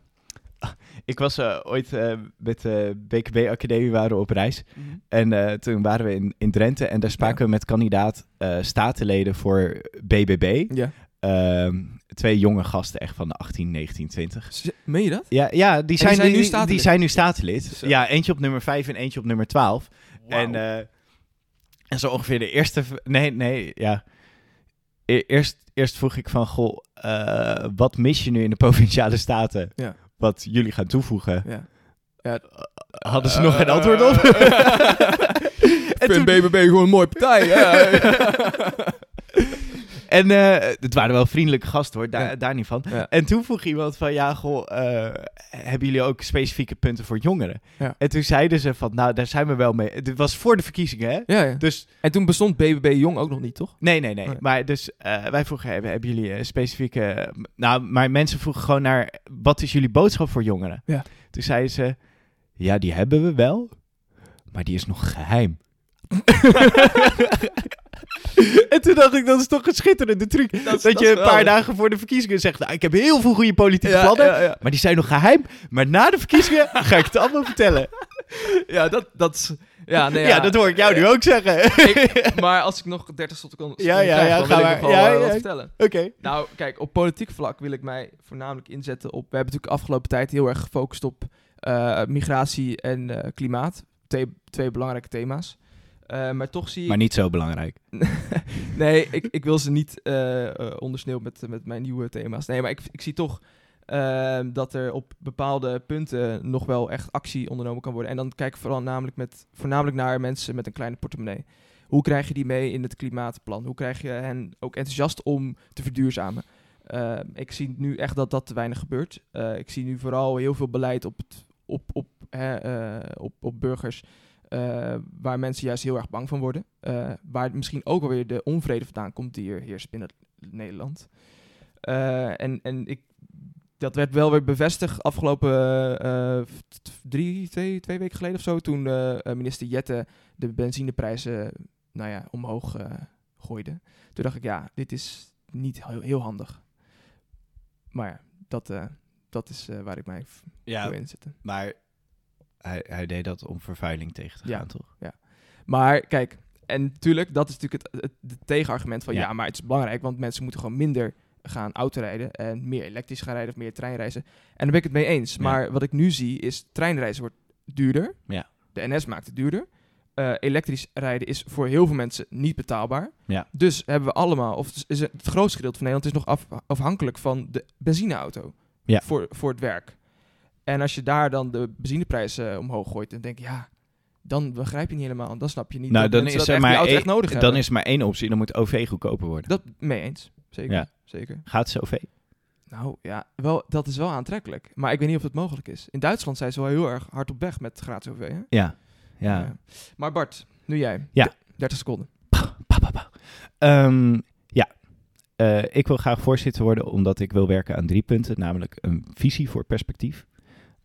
Speaker 1: ik was ooit met de BKB Academie waren op reis. En eh, toen waren we in, in Drenthe en daar spraken
Speaker 2: Ja.
Speaker 1: we met kandidaat statenleden voor BBB.
Speaker 2: Ja.
Speaker 1: Ehm, twee jonge gasten, echt van de 18, 19, 20.
Speaker 2: Z- Meen je dat?
Speaker 1: Ja, ja die, zijn
Speaker 2: zijn
Speaker 1: nu,
Speaker 2: nu
Speaker 1: die zijn nu statenlid.
Speaker 2: Zo.
Speaker 1: Ja, eentje op nummer 5 en eentje op nummer 12. En, eh, en zo ongeveer de eerste... Nee, nee, ja. E- Eerst, eerst vroeg ik van, goh, eh, wat mis je nu in de Provinciale Staten?
Speaker 2: Ja.
Speaker 1: Wat jullie gaan toevoegen?
Speaker 2: ja. ja.
Speaker 1: Hadden ze nog geen antwoord op?
Speaker 2: Ik vind BBB gewoon een mooie partij.
Speaker 1: En eh, het waren wel vriendelijke gasten hoor, daar,
Speaker 2: Ja.
Speaker 1: daar niet van.
Speaker 2: Ja.
Speaker 1: En toen vroeg iemand van, ja goh, eh, hebben jullie ook specifieke punten voor jongeren?
Speaker 2: Ja.
Speaker 1: En toen zeiden ze van, nou daar zijn we wel mee. Het was voor de verkiezingen hè?
Speaker 2: ja, ja.
Speaker 1: Dus
Speaker 2: En toen bestond BBB Jong ook nog niet, toch?
Speaker 1: nee, nee, nee.
Speaker 2: Nee.
Speaker 1: Maar dus eh, wij vroegen, hebben, hebben jullie specifieke... Nou, maar mensen vroegen gewoon naar, wat is jullie boodschap voor jongeren?
Speaker 2: Ja.
Speaker 1: Toen zeiden ze, ja die hebben we wel, maar die is nog geheim. en toen dacht ik, dat is toch een schitterende truc. Dat,
Speaker 2: dat
Speaker 1: je een paar dagen voor de verkiezingen zegt, nou, ik heb heel veel goede politieke
Speaker 2: Ja,
Speaker 1: plannen,
Speaker 2: ja, ja.
Speaker 1: maar die zijn nog geheim. Maar na de verkiezingen ga ik het allemaal vertellen.
Speaker 2: Ja, dat, dat. Ja, nee,
Speaker 1: Ja, dat hoor ik jou nu ook zeggen.
Speaker 2: Ik- maar als ik nog 30 seconden
Speaker 1: Ja, ja, ja,
Speaker 2: dan
Speaker 1: ga
Speaker 2: wil ik nog wel
Speaker 1: Ja,
Speaker 2: eh,
Speaker 1: ja.
Speaker 2: wat vertellen.
Speaker 1: Oké.
Speaker 2: Nou, kijk, op politiek vlak wil ik mij voornamelijk inzetten op... We hebben natuurlijk afgelopen tijd heel erg gefocust op eh, migratie en eh, klimaat. Twee, twee belangrijke thema's. Eh, maar toch zie ik...
Speaker 1: Maar niet zo belangrijk.
Speaker 2: nee, ik, ik wil ze niet eh eh, ondersneeuwen met, met mijn nieuwe thema's. Nee, maar ik, ik zie toch ehm, dat er op bepaalde punten nog wel echt actie ondernomen kan worden. En dan kijk ik vooral namelijk met, voornamelijk naar mensen met een kleine portemonnee. Hoe krijg je die mee in het klimaatplan? Hoe krijg je hen ook enthousiast om te verduurzamen? Ehm, ik zie nu echt dat dat te weinig gebeurt. Ik zie nu vooral heel veel beleid op, het, op, op, hè, op, op burgers eh, waar mensen juist heel erg bang van worden. Eh, waar misschien ook alweer de onvrede vandaan komt die er heerst binnen Nederland. Eh, en en ik, dat werd wel weer bevestigd afgelopen drie, twee, twee weken geleden of zo. Toen minister Jette de benzineprijzen nou ja, omhoog gooide. Toen dacht ik, ja, dit is niet heel, heel handig. Maar ja, dat, dat is waar ik mij v-
Speaker 1: Ja,
Speaker 2: wil inzetten.
Speaker 1: maar hij, hij deed dat om vervuiling tegen te
Speaker 2: Ja.
Speaker 1: gaan, toch?
Speaker 2: Maar kijk, en natuurlijk, dat is natuurlijk het, het, het tegenargument van ja.
Speaker 1: Ja.
Speaker 2: maar het is belangrijk, want mensen moeten gewoon minder gaan autorijden en meer elektrisch gaan rijden of meer treinreizen. En daar ben ik het mee eens.
Speaker 1: Ja.
Speaker 2: Maar wat ik nu zie is, treinreizen wordt duurder.
Speaker 1: Ja.
Speaker 2: De NS maakt het duurder. Eh, elektrisch rijden is voor heel veel mensen niet betaalbaar.
Speaker 1: Ja.
Speaker 2: Dus hebben we allemaal, of is het, het grootste gedeelte van Nederland is nog af, afhankelijk van de benzineauto
Speaker 1: Ja.
Speaker 2: voor, voor het werk. En als je daar dan de benzineprijzen omhoog gooit, dan denk je, ja, dan begrijp je niet helemaal. Dan snap je niet
Speaker 1: Nou,
Speaker 2: dat
Speaker 1: dan is
Speaker 2: dat
Speaker 1: er
Speaker 2: echt,
Speaker 1: maar
Speaker 2: echt nodig
Speaker 1: Dan
Speaker 2: hebben.
Speaker 1: is er maar één optie, dan moet OV goedkoper worden.
Speaker 2: Dat mee eens. Zeker.
Speaker 1: Ja.
Speaker 2: Zeker.
Speaker 1: Gaat OV?
Speaker 2: Nou ja, wel, dat is wel aantrekkelijk. Maar ik weet niet of het mogelijk is. In Duitsland zijn ze wel heel erg hard op weg met gratis OV. Hè?
Speaker 1: Ja. Ja.
Speaker 2: Maar Bart, nu jij.
Speaker 1: Ja.
Speaker 2: D- 30 seconden.
Speaker 1: Pa, pa, pa. Ehm, ja. Eh, ik wil graag voorzitter worden omdat ik wil werken aan drie punten. Namelijk een visie voor perspectief.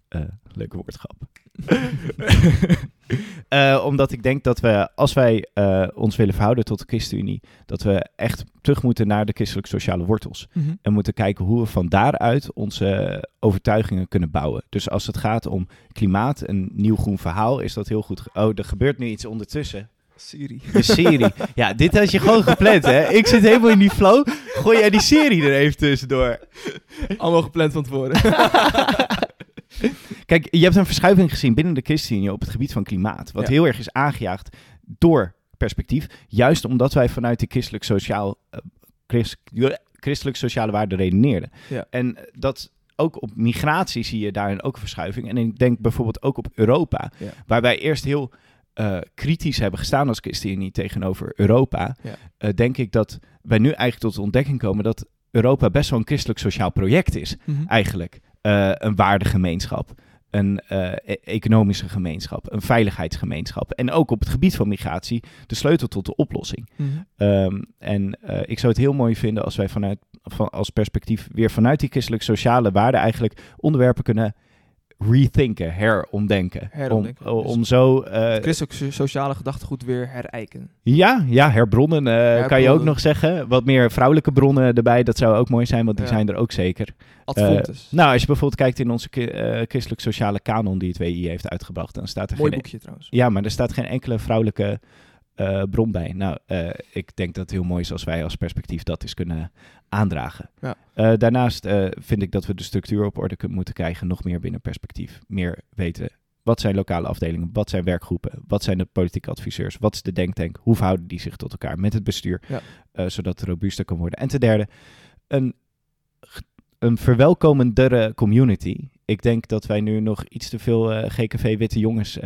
Speaker 1: Eh, leuke woordgrap. Eh, omdat ik denk dat we, als wij eh, ons willen verhouden tot de ChristenUnie, dat we echt terug moeten naar de christelijk-sociale wortels. En moeten kijken hoe we van daaruit onze overtuigingen kunnen bouwen. Dus als het gaat om klimaat, een nieuw groen verhaal, is dat heel goed. Oh, er gebeurt nu iets ondertussen.
Speaker 2: Siri.
Speaker 1: De serie. Ja, dit had je gewoon gepland, hè? Ik zit helemaal in die flow. Gooi jij die serie er even tussendoor.
Speaker 2: Allemaal gepland van tevoren.
Speaker 1: Kijk, je hebt een verschuiving gezien binnen de ChristenUnie op het gebied van klimaat. Wat
Speaker 2: Ja.
Speaker 1: heel erg is aangejaagd door perspectief. Juist omdat wij vanuit de christelijk-sociaal, eh, christ- christelijk-sociale waarden redeneerden.
Speaker 2: Ja.
Speaker 1: En dat ook op migratie zie je daarin ook een verschuiving. En ik denk bijvoorbeeld ook op Europa.
Speaker 2: Ja.
Speaker 1: Waar wij eerst heel eh, kritisch hebben gestaan als ChristenUnie tegenover Europa.
Speaker 2: Ja.
Speaker 1: eh, denk ik dat wij nu eigenlijk tot de ontdekking komen dat Europa best wel een christelijk-sociaal project is eigenlijk eh, een waardegemeenschap, een eh, e- economische gemeenschap, een veiligheidsgemeenschap. En ook op het gebied van migratie de sleutel tot de oplossing.
Speaker 2: Mhm.
Speaker 1: Ehm, en eh, ik zou het heel mooi vinden als wij vanuit, van, als perspectief weer vanuit die christelijk-sociale waarden eigenlijk onderwerpen kunnen rethinken, heromdenken.
Speaker 2: Heromdenken.
Speaker 1: Om,
Speaker 2: Dus-
Speaker 1: om zo... eh,
Speaker 2: Christelijk so- sociale gedachtegoed weer herijken.
Speaker 1: ja, ja, herbronnen eh, kan je ook nog zeggen. Wat meer vrouwelijke bronnen erbij, dat zou ook mooi zijn, want die
Speaker 2: Ja.
Speaker 1: zijn er ook zeker.
Speaker 2: Adfontes.
Speaker 1: Nou, als je bijvoorbeeld kijkt in onze eh, christelijk-sociale kanon die het WI heeft uitgebracht, dan staat er
Speaker 2: Mooi
Speaker 1: geen...
Speaker 2: boekje trouwens.
Speaker 1: Ja, maar er staat geen enkele vrouwelijke eh, bron bij. Nou, eh, ik denk dat het heel mooi is als wij als perspectief dat eens kunnen aandragen.
Speaker 2: Ja.
Speaker 1: Eh, daarnaast vind ik dat we de structuur op orde kunnen moeten krijgen, nog meer binnen perspectief. Meer weten, wat zijn lokale afdelingen, wat zijn werkgroepen, wat zijn de politieke adviseurs, wat is de denktank, hoe verhouden die zich tot elkaar met het bestuur,
Speaker 2: Ja.
Speaker 1: zodat het robuuster kan worden. En ten derde, een, een verwelkomendere community. Ik denk dat wij nu nog iets te veel GKV witte jongens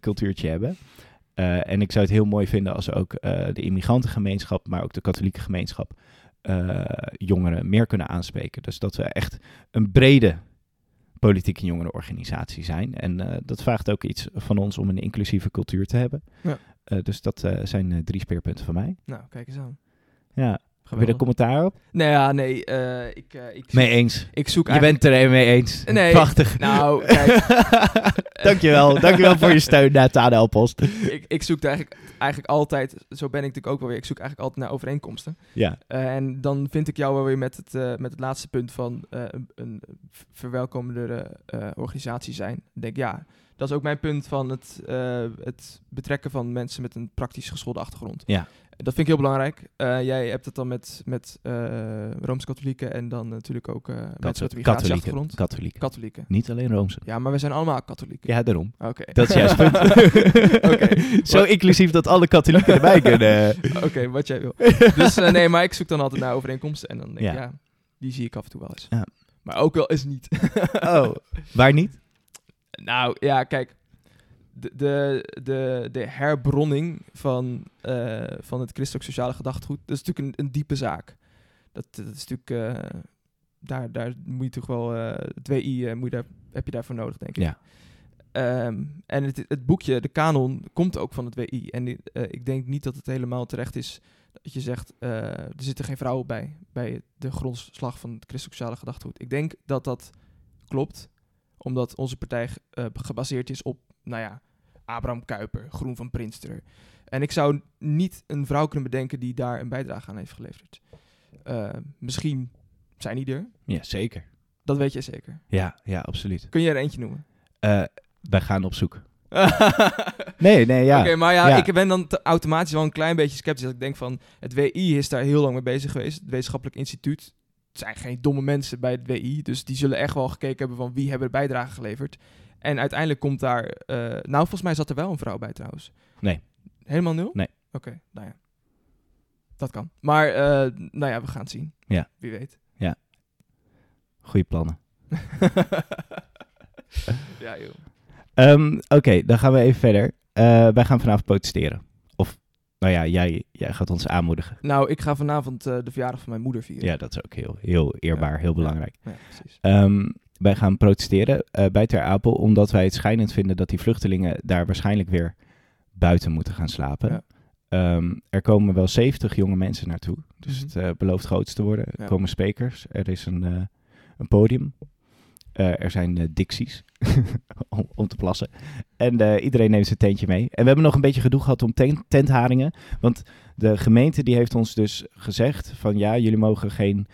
Speaker 1: cultuurtje hebben. Eh, en ik zou het heel mooi vinden als ook eh, de immigrantengemeenschap, maar ook de katholieke gemeenschap, eh, jongeren meer kunnen aanspreken. Dus dat we echt een brede politieke jongerenorganisatie zijn. En dat vraagt ook iets van ons om een inclusieve cultuur te hebben.
Speaker 2: Ja.
Speaker 1: Dus dat zijn drie speerpunten van mij.
Speaker 2: Nou, kijk eens aan.
Speaker 1: Ja. Heb je er commentaar op?
Speaker 2: Nee, ja, nee. eh, ik, eh, ik,
Speaker 1: Mee eens.
Speaker 2: ik zoek
Speaker 1: Je
Speaker 2: eigenlijk...
Speaker 1: bent er mee eens.
Speaker 2: Nee.
Speaker 1: Prachtig.
Speaker 2: Nou, kijk,
Speaker 1: dankjewel. Dankjewel voor je steun naar het Post.
Speaker 2: ik, ik zoek eigenlijk, eigenlijk altijd... Zo ben ik natuurlijk ook wel weer. Ik zoek eigenlijk altijd naar overeenkomsten.
Speaker 1: Ja.
Speaker 2: Eh, en dan vind ik jou wel weer met het, met het laatste punt van een, een verwelkomendere organisatie zijn. Ik denk, ja, dat is ook mijn punt van het, het betrekken van mensen met een praktisch geschoolde achtergrond.
Speaker 1: Ja.
Speaker 2: Dat vind ik heel belangrijk. Eh, jij hebt het dan met, met eh Rooms-Katholieken en dan natuurlijk ook eh mensen met
Speaker 1: Katholieken. Katholieken.
Speaker 2: Katholieken.
Speaker 1: Niet alleen Roomse.
Speaker 2: Ja, maar we zijn allemaal katholieken.
Speaker 1: Ja, daarom.
Speaker 2: Oké.
Speaker 1: Dat is juist punt. Zo inclusief dat alle katholieken erbij kunnen.
Speaker 2: Oké, wat jij wil. Dus nee, maar ik zoek dan altijd naar overeenkomsten. En dan denk ik,
Speaker 1: Ja.
Speaker 2: ja. die zie ik af en toe wel eens.
Speaker 1: Ja.
Speaker 2: Maar ook wel eens niet.
Speaker 1: Oh, waar niet?
Speaker 2: nou, ja, kijk. De, de, de, de herbronning van, eh, van het christelijk sociale gedachtegoed, dat is natuurlijk een, een diepe zaak. Dat, dat is natuurlijk, eh, daar, daar moet je toch wel, eh het WI moet je daar, heb je daarvoor nodig, denk ik.
Speaker 1: Ja.
Speaker 2: Ehm, en het, het boekje, de kanon, komt ook van het WI. En ik denk niet dat het helemaal terecht is dat je zegt, er zitten geen vrouwen bij, bij de grondslag van het christelijk sociale gedachtegoed. Ik denk dat dat klopt, omdat onze partij gebaseerd is op, nou ja, Abraham Kuyper, Groen van Prinster. En ik zou niet een vrouw kunnen bedenken die daar een bijdrage aan heeft geleverd. Eh, misschien zijn die er,
Speaker 1: Ja, zeker.
Speaker 2: dat weet je zeker.
Speaker 1: Ja, ja, absoluut.
Speaker 2: Kun je er eentje noemen?
Speaker 1: Eh, wij gaan op zoek. Nee, nee, ja.
Speaker 2: Oké, maar ja,
Speaker 1: Ja.
Speaker 2: ik ben dan automatisch wel een klein beetje sceptisch. Dat ik denk van, het WI is daar heel lang mee bezig geweest. Het wetenschappelijk instituut. Het zijn geen domme mensen bij het WI. Dus die zullen echt wel gekeken hebben van wie hebben bijdrage geleverd. En uiteindelijk komt daar... eh, nou, volgens mij zat er wel een vrouw bij trouwens.
Speaker 1: Nee.
Speaker 2: Helemaal nul?
Speaker 1: Nee.
Speaker 2: Oké, nou ja. Dat kan. Maar, eh, nou ja, we gaan het zien.
Speaker 1: Ja.
Speaker 2: Wie weet.
Speaker 1: Goeie plannen.
Speaker 2: ja, joh.
Speaker 1: Ehm, Oké, dan gaan we even verder. Eh, wij gaan vanavond protesteren. Of, nou ja, jij, jij gaat ons aanmoedigen.
Speaker 2: Nou, ik ga vanavond de verjaardag van mijn moeder vieren.
Speaker 1: Ja, dat is ook heel, heel eerbaar,
Speaker 2: Ja.
Speaker 1: heel belangrijk.
Speaker 2: Ja, precies.
Speaker 1: Ehm, wij gaan protesteren eh, bij Ter Apel, omdat wij het schijnend vinden dat die vluchtelingen daar waarschijnlijk weer buiten moeten gaan slapen.
Speaker 2: Ja.
Speaker 1: Ehm, er komen wel 70 jonge mensen naartoe, dus
Speaker 2: Mhm.
Speaker 1: het eh, belooft groots te worden. Er komen sprekers, er is een, eh, een podium, er zijn dicties om, om te plassen. En iedereen neemt zijn tentje mee. En we hebben nog een beetje gedoe gehad om tent- tentharingen, want de gemeente die heeft ons dus gezegd van ja, jullie mogen geen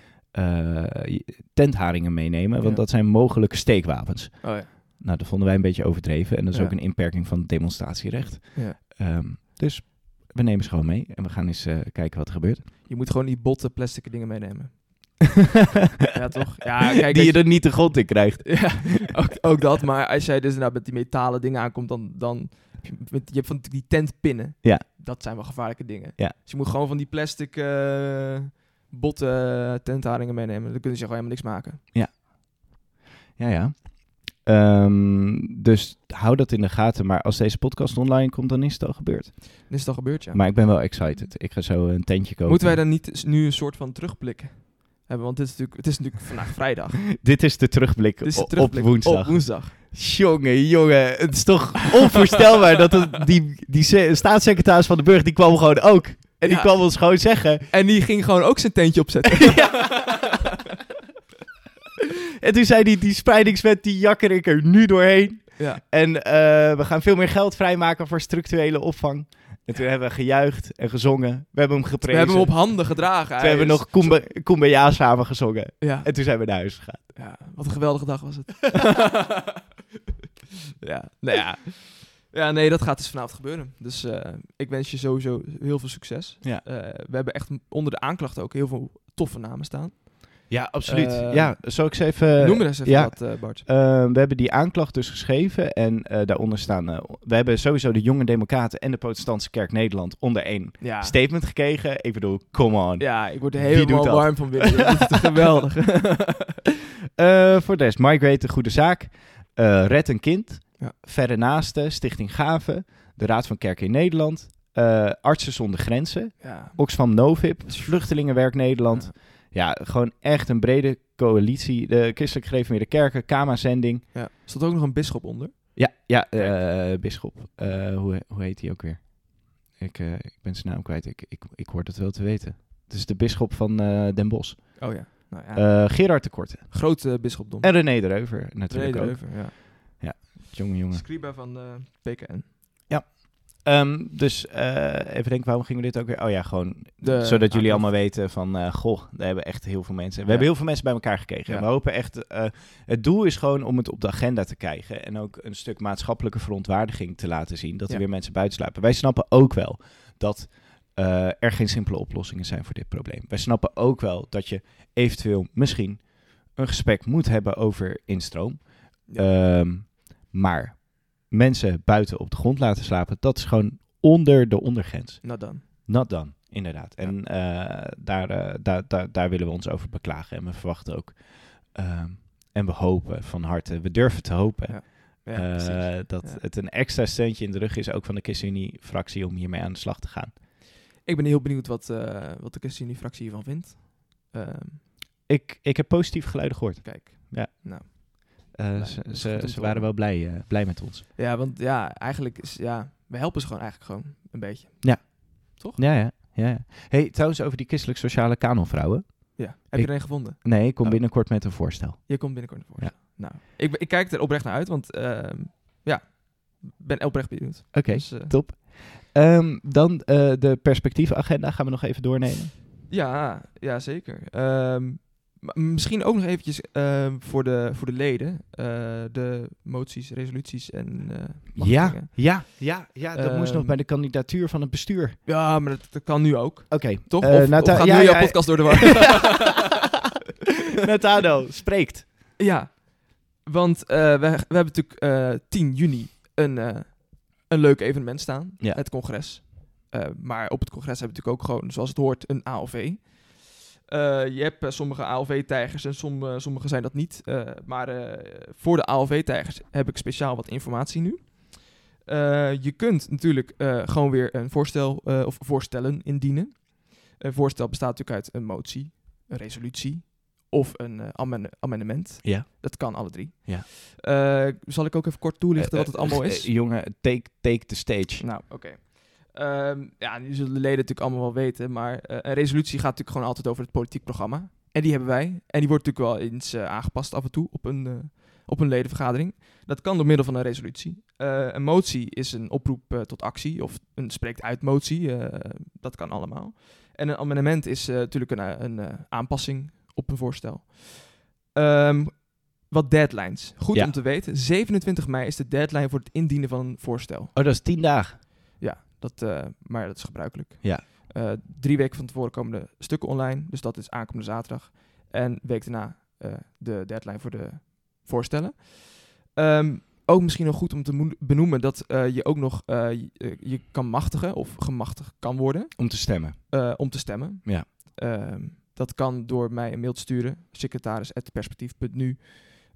Speaker 1: tentharingen meenemen, want
Speaker 2: Ja.
Speaker 1: dat zijn mogelijke steekwapens.
Speaker 2: Oh ja.
Speaker 1: Nou, dat vonden wij een beetje overdreven en dat is
Speaker 2: Ja.
Speaker 1: ook een inperking van het demonstratierecht.
Speaker 2: ja.
Speaker 1: Ehm, dus we nemen ze gewoon mee en we gaan eens eh, kijken wat er gebeurt.
Speaker 2: Je moet gewoon die botte plastic dingen meenemen. Ja, toch? Ja, kijk,
Speaker 1: Die je er niet de grond in krijgt.
Speaker 2: Ja, ook, ook dat. Maar als jij dus nou met die metalen dingen aankomt, dan... dan je, met- je hebt van die tentpinnen.
Speaker 1: Ja.
Speaker 2: Dat zijn wel gevaarlijke dingen.
Speaker 1: Ja.
Speaker 2: Dus je moet gewoon van die plastic eh botte tentharingen meenemen. Dan kunnen ze gewoon helemaal niks maken.
Speaker 1: Ja, ja. Ehm, dus hou dat in de gaten. Maar als deze podcast online komt, dan is het al gebeurd.
Speaker 2: Dan is het al gebeurd, ja.
Speaker 1: Maar ik ben wel excited. Ik ga zo een tentje kopen.
Speaker 2: Moeten wij dan niet nu een soort van terugblikken hebben? Want dit is natuurlijk, het is natuurlijk vandaag vrijdag.
Speaker 1: Dit is de terugblik,
Speaker 2: Dit is de
Speaker 1: o-
Speaker 2: terugblik
Speaker 1: op woensdag.
Speaker 2: Op woensdag.
Speaker 1: Jongen, jongen. Het is toch onvoorstelbaar dat het, die, die se- staatssecretaris van de Burg, die kwam gewoon ook. En die
Speaker 2: Ja.
Speaker 1: kwam ons gewoon zeggen.
Speaker 2: En die ging gewoon ook zijn tentje opzetten.
Speaker 1: En toen zei hij, die spreidingswet, die jakker ik er nu doorheen.
Speaker 2: ja.
Speaker 1: En eh, we gaan veel meer geld vrijmaken voor structurele opvang. En toen hebben we gejuicht en gezongen. We hebben hem
Speaker 2: We
Speaker 1: geprezen.
Speaker 2: hebben hem op handen gedragen.
Speaker 1: Toen hebben we nog Kumbaya, Kumbaya samen gezongen.
Speaker 2: Ja.
Speaker 1: En toen zijn we naar huis gegaan.
Speaker 2: Ja, wat een geweldige dag was het. ja, nou ja. Ja, nee, dat gaat dus vanavond gebeuren. Dus eh, ik wens je sowieso heel veel succes.
Speaker 1: Ja.
Speaker 2: Eh, we hebben echt onder de aanklachten ook heel veel toffe namen staan.
Speaker 1: Ja, absoluut.
Speaker 2: Eh,
Speaker 1: ja, zal ik ze even...
Speaker 2: Noem er eens even
Speaker 1: ja.
Speaker 2: wat, Bart.
Speaker 1: We hebben die aanklacht dus geschreven en daaronder staan... we hebben sowieso de Jonge Democraten en de Protestantse Kerk Nederland onder één
Speaker 2: Ja.
Speaker 1: statement gekregen. Ik bedoel, come on.
Speaker 2: ja, ik word er helemaal warm van binnen. Dat is geweldig.
Speaker 1: Voor de rest, Migrate, de goede zaak. Red een kind.
Speaker 2: Ja.
Speaker 1: Verre Naasten, Stichting Gaven. De Raad van Kerken in Nederland. eh, Artsen zonder Grenzen.
Speaker 2: ja.
Speaker 1: Oxfam Novib. Vluchtelingenwerk Nederland. Ja. gewoon echt een brede coalitie. De Christelijk Gereformeerde Kerken, Kama-zending.
Speaker 2: ja. Stond ook nog een bisschop onder.
Speaker 1: Ja, ja eh bisschop. Eh, hoe, hoe heet hij ook weer? Ik, ik ben zijn naam kwijt. Ik, ik, ik hoor dat wel te weten. Het is de bisschop van Den Bosch.
Speaker 2: Oh ja. Nou, ja.
Speaker 1: Gerard de Korte.
Speaker 2: Grote bisschopdom.
Speaker 1: En René de Reuver natuurlijk
Speaker 2: René de
Speaker 1: ook.
Speaker 2: Reuver, ja.
Speaker 1: Jongen, jongen.
Speaker 2: Scriba van eh, PKN.
Speaker 1: Ehm, dus eh, even denken, waarom gingen we dit ook weer? Oh ja, gewoon
Speaker 2: De
Speaker 1: zodat jullie allemaal weten van, eh, goh, daar hebben echt heel veel mensen. We
Speaker 2: Ja.
Speaker 1: hebben heel veel mensen bij elkaar gekregen.
Speaker 2: Ja.
Speaker 1: En we hopen echt, eh, het doel is gewoon om het op de agenda te krijgen. En ook een stuk maatschappelijke verontwaardiging te laten zien. Dat er
Speaker 2: Ja.
Speaker 1: weer mensen buiten sluipen. Wij snappen ook wel dat eh, er geen simpele oplossingen zijn voor dit probleem. Wij snappen ook wel dat je eventueel misschien een gesprek moet hebben over instroom.
Speaker 2: Ja.
Speaker 1: Maar mensen buiten op de grond laten slapen, dat is gewoon onder de ondergrens.
Speaker 2: Nou dan.
Speaker 1: Not done, inderdaad. En eh, daar, eh, daar, daar, daar willen we ons over beklagen. En we verwachten ook, ehm, en we hopen van harte, we durven te hopen,
Speaker 2: Ja. Ja,
Speaker 1: eh, dat het een extra steuntje in de rug is, ook van de ChristenUnie-fractie, om hiermee aan de slag te gaan.
Speaker 2: Ik ben heel benieuwd wat, wat de ChristenUnie-fractie hiervan vindt. Ehm,
Speaker 1: Ik, ik heb positieve geluiden gehoord.
Speaker 2: kijk.
Speaker 1: Ja.
Speaker 2: Nou.
Speaker 1: Eh, ze ze, waren wel blij, eh, blij met ons.
Speaker 2: Ja, want ja, eigenlijk is, ja, we helpen ze gewoon eigenlijk gewoon een beetje.
Speaker 1: Ja, ja. ja, ja. hey, trouwens over die christelijk sociale kanonvrouwen.
Speaker 2: Ja. Heb
Speaker 1: Ik-
Speaker 2: je er een gevonden?
Speaker 1: Nee, ik kom
Speaker 2: Oh.
Speaker 1: binnenkort met een voorstel.
Speaker 2: Je komt binnenkort voor.
Speaker 1: Ja.
Speaker 2: Nou, ik, ik kijk er oprecht naar uit, want ehm, ja, ben oprecht benieuwd.
Speaker 1: Oké,
Speaker 2: Dus, eh,
Speaker 1: top. Ehm, dan de perspectiefagenda gaan we nog even doornemen.
Speaker 2: Ja, ja zeker. Ehm, maar misschien ook nog eventjes ehm, voor, de, voor de leden. eh, de moties, resoluties en eh
Speaker 1: Ja, ja, ja, ja. Dat moest nog
Speaker 2: Ehm,
Speaker 1: bij de kandidatuur van het bestuur.
Speaker 2: Ja, maar dat, dat kan nu ook.
Speaker 1: Oké,
Speaker 2: Toch?
Speaker 1: eh,
Speaker 2: of,
Speaker 1: Nata-
Speaker 2: of gaat
Speaker 1: ja,
Speaker 2: nu jouw
Speaker 1: ja,
Speaker 2: podcast door de war?
Speaker 1: Natano spreekt.
Speaker 2: ja, want we, we hebben natuurlijk eh 10 juni een, een leuk evenement staan. Het congres. Maar op het congres hebben we natuurlijk ook gewoon, zoals het hoort, een ALV. Eh, je hebt eh, sommige ALV-tijgers en sommige, sommige zijn dat niet. Eh, maar eh, voor de ALV-tijgers heb ik speciaal wat informatie nu. Eh, je kunt natuurlijk eh, gewoon weer een voorstel eh, of voorstellen indienen. Een voorstel bestaat natuurlijk uit een motie, een resolutie of een eh, amen- amendement.
Speaker 1: Ja.
Speaker 2: Dat kan alle drie.
Speaker 1: Ja.
Speaker 2: Eh, zal ik ook even kort toelichten wat het
Speaker 1: Eh,
Speaker 2: allemaal
Speaker 1: eh,
Speaker 2: is?
Speaker 1: jongen, take, take the stage.
Speaker 2: Nou, oké. Ehm, ja, nu zullen de leden natuurlijk allemaal wel weten, maar eh, een resolutie gaat natuurlijk gewoon altijd over het politiek programma. En die hebben wij. En die wordt natuurlijk wel eens eh, aangepast af en toe op een, eh, op een ledenvergadering. Dat kan door middel van een resolutie. Een motie is een oproep tot actie of een spreekt uit motie. dat kan allemaal. En een amendement is natuurlijk een, een aanpassing op een voorstel. Ehm, wat deadlines. Goed
Speaker 1: Ja.
Speaker 2: om te weten. 27 mei is de deadline voor het indienen van een voorstel.
Speaker 1: Oh, dat is tien dagen.
Speaker 2: Dat, eh, maar dat is gebruikelijk.
Speaker 1: Ja.
Speaker 2: Eh, drie weken van tevoren komen de stukken online, dus dat is aankomende zaterdag. En week daarna eh, de deadline voor de voorstellen. Ehm, ook misschien nog goed om te benoemen dat je ook nog je, je kan machtigen of gemachtigd kan worden
Speaker 1: Om te stemmen.
Speaker 2: om te stemmen.
Speaker 1: Ja.
Speaker 2: Ehm, dat kan door mij een mail te sturen, secretaris.perspectief.nu.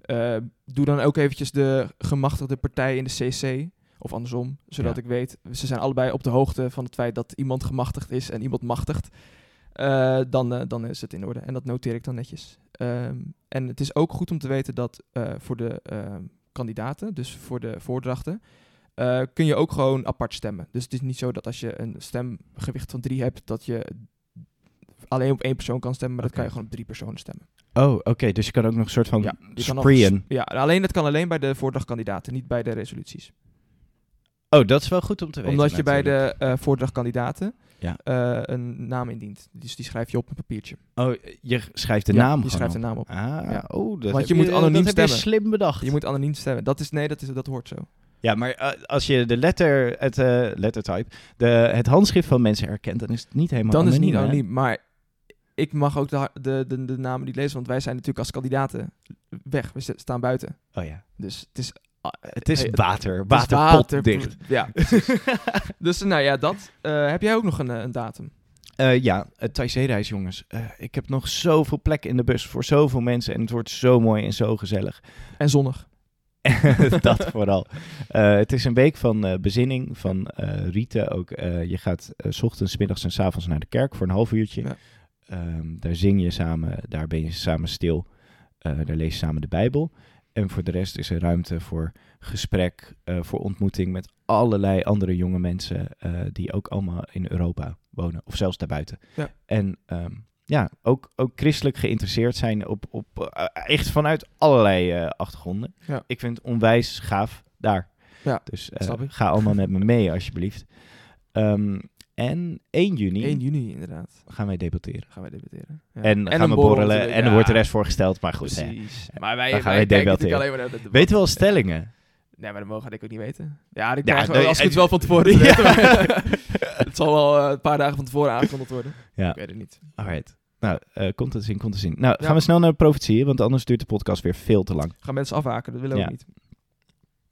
Speaker 2: Eh doe dan ook eventjes de gemachtigde partij in de CC, of andersom, zodat
Speaker 1: Ja.
Speaker 2: ik weet, ze zijn allebei op de hoogte van het feit dat iemand gemachtigd is en iemand machtigt. Eh, dan, eh, dan is het in orde. En dat noteer ik dan netjes. Ehm, en het is ook goed om te weten dat eh, voor de ehm, kandidaten, dus voor de voordrachten, kun je ook gewoon apart stemmen. Dus het is niet zo dat als je een stemgewicht van drie hebt, dat je alleen op één persoon kan stemmen, maar dat kan je gewoon op drie personen stemmen.
Speaker 1: Oh, oké. Dus je kan ook nog een soort van
Speaker 2: Ja,
Speaker 1: spreeën.
Speaker 2: Ja, alleen dat kan alleen bij de voordrachtkandidaten, niet bij de resoluties.
Speaker 1: Oh, dat is wel goed om te weten.
Speaker 2: Omdat je bij de eh voordrachtkandidaten
Speaker 1: Ja.
Speaker 2: eh, een naam indient. Dus die schrijf je op een papiertje.
Speaker 1: Oh, je schrijft de
Speaker 2: Ja,
Speaker 1: naam
Speaker 2: je
Speaker 1: gewoon
Speaker 2: schrijft
Speaker 1: op.
Speaker 2: de naam op.
Speaker 1: Ah,
Speaker 2: Ja.
Speaker 1: oh, dat
Speaker 2: Want
Speaker 1: heb
Speaker 2: je moet anoniem
Speaker 1: dat je
Speaker 2: stemmen.
Speaker 1: slim bedacht.
Speaker 2: Je moet anoniem stemmen. Dat is, nee, dat, is, dat hoort zo.
Speaker 1: Ja, maar eh, als je de letter, het lettertype, de, het handschrift van mensen herkent, dan is het niet helemaal
Speaker 2: Dan is het niet
Speaker 1: hè?
Speaker 2: anoniem. Maar ik mag ook de, de, de, de namen niet lezen, want wij zijn natuurlijk als kandidaten weg. We st- staan buiten.
Speaker 1: Oh ja.
Speaker 2: Dus het is... ah,
Speaker 1: Het is
Speaker 2: hey,
Speaker 1: water,
Speaker 2: het is
Speaker 1: waterpot dicht.
Speaker 2: Ja, dus nou ja, dat. Eh, heb jij ook nog een, eh, een datum?
Speaker 1: Eh, ja, het Thaisee-reis, jongens. Eh, ik heb nog zoveel plek in de bus voor zoveel mensen en het wordt zo mooi en zo gezellig.
Speaker 2: En zonnig.
Speaker 1: dat vooral. Eh, het is een week van eh, bezinning, van eh rieten ook. eh, je gaat eh, 's ochtends, middags en 's avonds naar de kerk voor een half uurtje.
Speaker 2: Ja.
Speaker 1: Ehm, daar zing je samen, daar ben je samen stil. Eh, daar lees je samen de Bijbel. En voor de rest is er ruimte voor gesprek, eh, voor ontmoeting met allerlei andere jonge mensen eh, die ook allemaal in Europa wonen, of zelfs daarbuiten.
Speaker 2: Ja.
Speaker 1: En ehm, ja, ook, ook christelijk geïnteresseerd zijn op, op eh, echt vanuit allerlei achtergronden.
Speaker 2: Ja.
Speaker 1: Ik vind het onwijs gaaf daar.
Speaker 2: Ja,
Speaker 1: dus ga allemaal met me mee, alsjeblieft. Ehm, en 1 juni
Speaker 2: 1 juni inderdaad.
Speaker 1: gaan wij debatteren.
Speaker 2: Gaan wij debatteren. Ja.
Speaker 1: En, gaan we
Speaker 2: borrel
Speaker 1: borrelen en er
Speaker 2: ja.
Speaker 1: wordt de rest voorgesteld. Maar goed, hè.
Speaker 2: Precies. Maar wij,
Speaker 1: Dan gaan
Speaker 2: wij
Speaker 1: wij
Speaker 2: kijken
Speaker 1: debatteren.
Speaker 2: alleen maar naar het.
Speaker 1: Weet je wel stellingen?
Speaker 2: Nee, maar dat mogen ik ook niet weten. Ja, die
Speaker 1: Ja, nee,
Speaker 2: we als het
Speaker 1: het-
Speaker 2: wel van tevoren
Speaker 1: Ja.
Speaker 2: weten, Het zal wel eh, een paar dagen van tevoren aangekondigd worden.
Speaker 1: Ja.
Speaker 2: Ik weet het niet.
Speaker 1: Alright. Nou, eh komt te zien, komt te zien. Nou,
Speaker 2: Ja.
Speaker 1: gaan we snel naar de profetieën, want anders duurt de podcast weer veel te lang.
Speaker 2: Gaan mensen afhaken, dat willen we ook niet.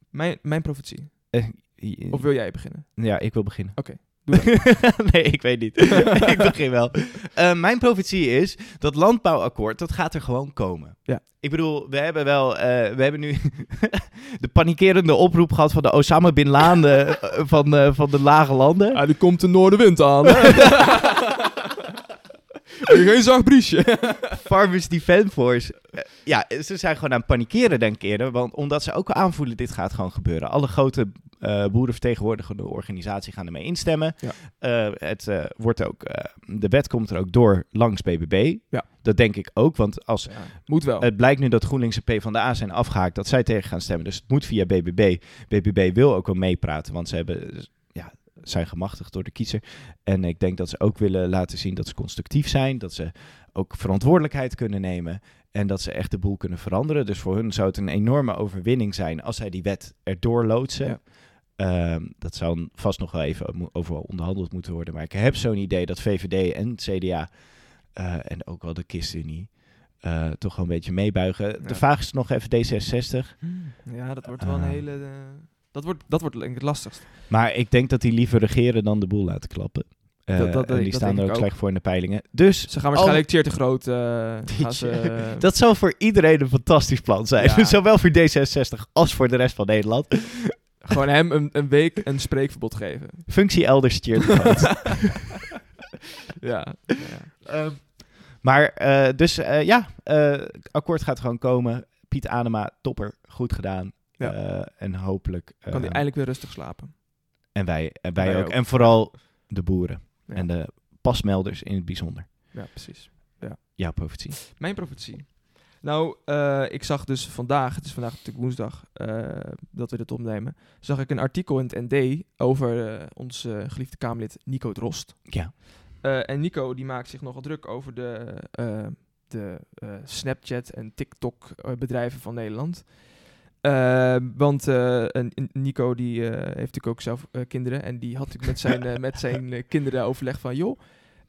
Speaker 2: Mijn, mijn profetie.
Speaker 1: Eh,
Speaker 2: Of wil jij beginnen?
Speaker 1: Ja, ik wil beginnen.
Speaker 2: Oké,
Speaker 1: nee, ik weet niet. ik begin wel. Eh, mijn profetie is dat landbouwakkoord, dat gaat er gewoon komen.
Speaker 2: Ja.
Speaker 1: Ik bedoel, we hebben wel, eh, we hebben nu de panikerende oproep gehad van de Osama Bin Laden eh, van, van de lage landen.
Speaker 2: Ah, die komt de noordenwind aan. Geen zacht briesje.
Speaker 1: Farmers Defence Force. Eh, ja, ze zijn gewoon aan het panikeren, denk ik eerder. Want omdat ze ook al aanvoelen, dit gaat gewoon gebeuren. Alle grote uh, boerenvertegenwoordigende organisatie gaan ermee instemmen.
Speaker 2: Ja.
Speaker 1: Uh, het uh, wordt ook, de wet komt er ook door langs BBB.
Speaker 2: Ja.
Speaker 1: Dat denk ik ook, want als
Speaker 2: ja, moet wel.
Speaker 1: het blijkt nu dat GroenLinks en PvdA zijn afgehaakt, dat zij tegen gaan stemmen. Dus het moet via BBB. BBB wil ook wel meepraten, want ze hebben, zijn gemachtigd door de kiezer. En ik denk dat ze ook willen laten zien dat ze constructief zijn, dat ze ook verantwoordelijkheid kunnen nemen. En dat ze echt de boel kunnen veranderen. Dus voor hun zou het een enorme overwinning zijn als zij die wet erdoor loodsen.
Speaker 2: Ja.
Speaker 1: Ehm, dat zou vast nog wel even over onderhandeld moeten worden. Maar ik heb zo'n idee dat VVD en CDA uh, en ook wel de ChristenUnie uh, toch wel een beetje meebuigen.
Speaker 2: Ja.
Speaker 1: De vraag is nog even D66.
Speaker 2: Ja, dat wordt wel een
Speaker 1: Ah.
Speaker 2: hele... uh, dat, wordt, dat wordt denk ik het lastigst.
Speaker 1: Maar ik denk dat die liever regeren dan de boel laten klappen. Uh,
Speaker 2: Dat- dat-
Speaker 1: en die
Speaker 2: dat
Speaker 1: staan er ook
Speaker 2: ook.
Speaker 1: slecht voor in de peilingen. Dus
Speaker 2: Ze gaan waarschijnlijk Tjeerd de Groot... eh, gaan ze,
Speaker 1: Jeetje. dat zal voor iedereen een fantastisch plan zijn.
Speaker 2: Ja.
Speaker 1: Zowel voor D66 als voor de rest van Nederland.
Speaker 2: gewoon hem een, een week een spreekverbod geven.
Speaker 1: Functie elders cheert groot.
Speaker 2: ja. ja.
Speaker 1: Ehm, maar eh, dus eh, ja, eh, akkoord gaat gewoon komen. Piet Adema, topper, goed gedaan.
Speaker 2: Ja.
Speaker 1: Eh, en hopelijk.
Speaker 2: Kan
Speaker 1: eh,
Speaker 2: hij eindelijk weer rustig slapen.
Speaker 1: en wij, en wij,
Speaker 2: Wij
Speaker 1: ook.
Speaker 2: ook.
Speaker 1: En vooral de boeren.
Speaker 2: Ja.
Speaker 1: En de pasmelders in het bijzonder.
Speaker 2: Ja, precies.
Speaker 1: Jouw profetie.
Speaker 2: Mijn profetie. Nou, eh, ik zag dus vandaag, het is vandaag natuurlijk woensdag eh, dat we dit opnemen, zag ik een artikel in het ND over eh, onze geliefde Kamerlid Nico Drost.
Speaker 1: Ja.
Speaker 2: Eh, en Nico die maakt zich nogal druk over de, eh, de eh, Snapchat en TikTok eh, bedrijven van Nederland. Eh, want eh, Nico die eh, heeft natuurlijk ook zelf eh, kinderen. En die had natuurlijk met zijn, met zijn kinderen overleg van... joh,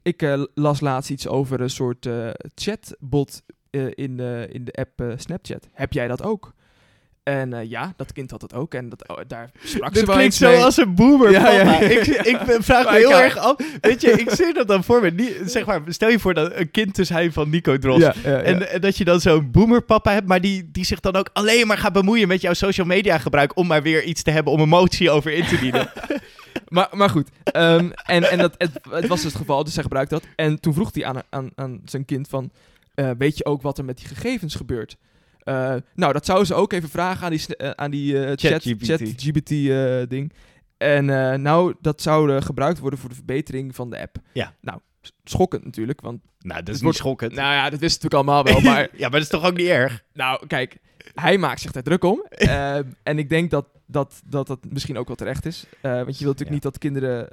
Speaker 2: ik las laatst iets over een soort chatbot in, in de app Snapchat. Heb jij dat ook? En eh, ja, dat kind had het ook. En dat, oh, daar sprak ze wel
Speaker 1: klinkt zo
Speaker 2: mee.
Speaker 1: als een boomer.
Speaker 2: Ja, ja.
Speaker 1: Ik, ik vraag me heel erg af. Weet je, ik zie dat dan voor me. Niet, zeg maar, stel je voor dat een kind te zijn van Nico
Speaker 2: ja.
Speaker 1: En, en dat je dan zo'n boomerpapa hebt, maar die, die zich dan ook alleen maar gaat bemoeien met jouw social media gebruik om maar weer iets te hebben om een motie over in te dienen.
Speaker 2: Maar, maar goed, ehm, en, en dat, het, het was dus het geval, dus hij gebruikte dat. En toen vroeg hij aan, aan, aan zijn kind van, eh, weet je ook wat er met die gegevens gebeurt? Eh, nou, dat zouden ze ook even vragen aan die, eh, aan die eh, chat, eh, ding. En nou, dat zou gebruikt worden voor de verbetering van de app.
Speaker 1: Ja.
Speaker 2: Nou, schokkend natuurlijk, want
Speaker 1: nou, dat is niet
Speaker 2: wordt-
Speaker 1: schokkend.
Speaker 2: nou ja, dat we natuurlijk allemaal wel, maar
Speaker 1: ja, maar dat is toch ook niet erg?
Speaker 2: nou, kijk, hij maakt zich daar druk om. En ik denk dat dat, dat dat misschien ook wel terecht is. Want je wilt natuurlijk
Speaker 1: Ja.
Speaker 2: niet dat kinderen...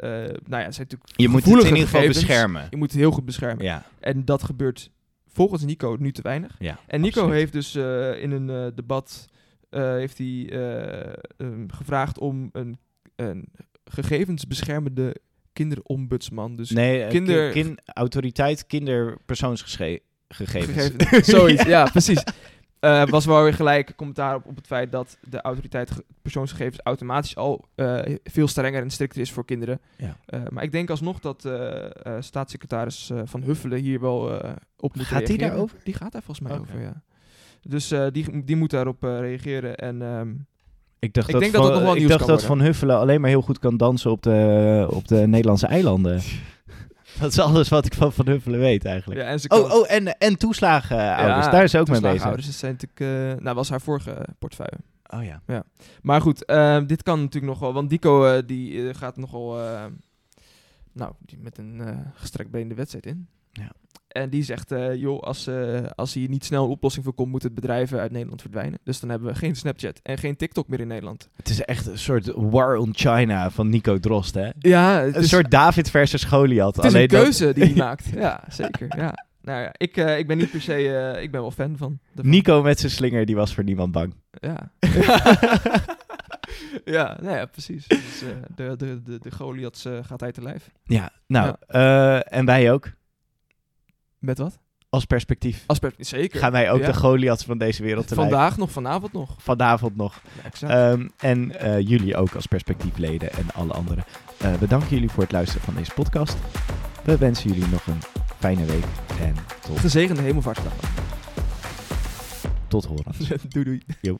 Speaker 2: nou ja, zijn natuurlijk
Speaker 1: Je moet het in ieder geval beschermen.
Speaker 2: Je moet het heel goed beschermen.
Speaker 1: Ja,
Speaker 2: En dat gebeurt volgens Nico nu te weinig.
Speaker 1: ja.
Speaker 2: En Nico
Speaker 1: absoluut.
Speaker 2: heeft dus eh, in een eh, debat eh, heeft hij, eh, ehm, gevraagd om een, een gegevensbeschermende kinderombudsman. Dus
Speaker 1: Nee,
Speaker 2: kinder-
Speaker 1: kin- kin- autoriteit kinderpersoonsgegevens.
Speaker 2: gegevens. Zoiets, ja, precies. Eh, was wel weer gelijk commentaar op, op het feit dat de autoriteit ge- persoonsgegevens automatisch al eh, veel strenger en strikter is voor kinderen.
Speaker 1: Ja.
Speaker 2: Eh, maar ik denk alsnog dat staatssecretaris Van Huffelen hier wel op moet
Speaker 1: Gaat die
Speaker 2: reageren.
Speaker 1: daarover?
Speaker 2: Die gaat daar volgens mij over, ja. Dus die, die moet daarop reageren. En ehm,
Speaker 1: Ik dacht
Speaker 2: Ik
Speaker 1: dat, van,
Speaker 2: dat
Speaker 1: ik dacht dat Van Huffelen alleen maar heel goed kan dansen op de, op de Nederlandse eilanden. dat is alles wat ik van Van Huffelen weet eigenlijk.
Speaker 2: ja, en ze kan,
Speaker 1: Oh, oh en, en toeslagenouders,
Speaker 2: Ja,
Speaker 1: daar is ze ook mee bezig.
Speaker 2: toeslagenouders, dat zijn natuurlijk, eh, nou, was haar vorige portefeuille.
Speaker 1: Oh ja.
Speaker 2: Maar goed, eh, dit kan natuurlijk nog wel. Want Dico eh, die eh, gaat nogal nou, die met een gestrekt been de wedstrijd in.
Speaker 1: Ja.
Speaker 2: En die zegt, eh, joh, als, eh, als hier niet snel een oplossing voor komt, moet het bedrijven uit Nederland verdwijnen. Dus dan hebben we geen Snapchat en geen TikTok meer in Nederland.
Speaker 1: Het is echt een soort war on China van Nico Drost, hè?
Speaker 2: Ja,
Speaker 1: Een
Speaker 2: is,
Speaker 1: soort David versus Goliath.
Speaker 2: het is
Speaker 1: Alleen
Speaker 2: een
Speaker 1: dat-
Speaker 2: keuze die hij maakt. Ja, zeker. Ja. Nou ja, ik, eh, ik ben niet per se, ik ben wel fan van. de-
Speaker 1: Nico met zijn slinger, die was voor niemand bang.
Speaker 2: Ja. ja, nou ja, precies. Dus, de, de, de, de Goliaths gaat hij te lijf.
Speaker 1: Ja, nou, en wij ook.
Speaker 2: Met wat?
Speaker 1: Als perspectief.
Speaker 2: Als per- Zeker.
Speaker 1: Gaan wij ook
Speaker 2: Ja.
Speaker 1: de Goliaths van deze wereld te.
Speaker 2: Vandaag nog, vanavond nog.
Speaker 1: Vanavond nog.
Speaker 2: Ja.
Speaker 1: Ehm, en eh, jullie ook als perspectiefleden en alle anderen. Eh we danken jullie voor het luisteren van deze podcast. We wensen jullie nog een fijne week en tot,
Speaker 2: Gezegende hemelvaartsdag.
Speaker 1: tot horen.
Speaker 2: doei doei.
Speaker 1: Yo.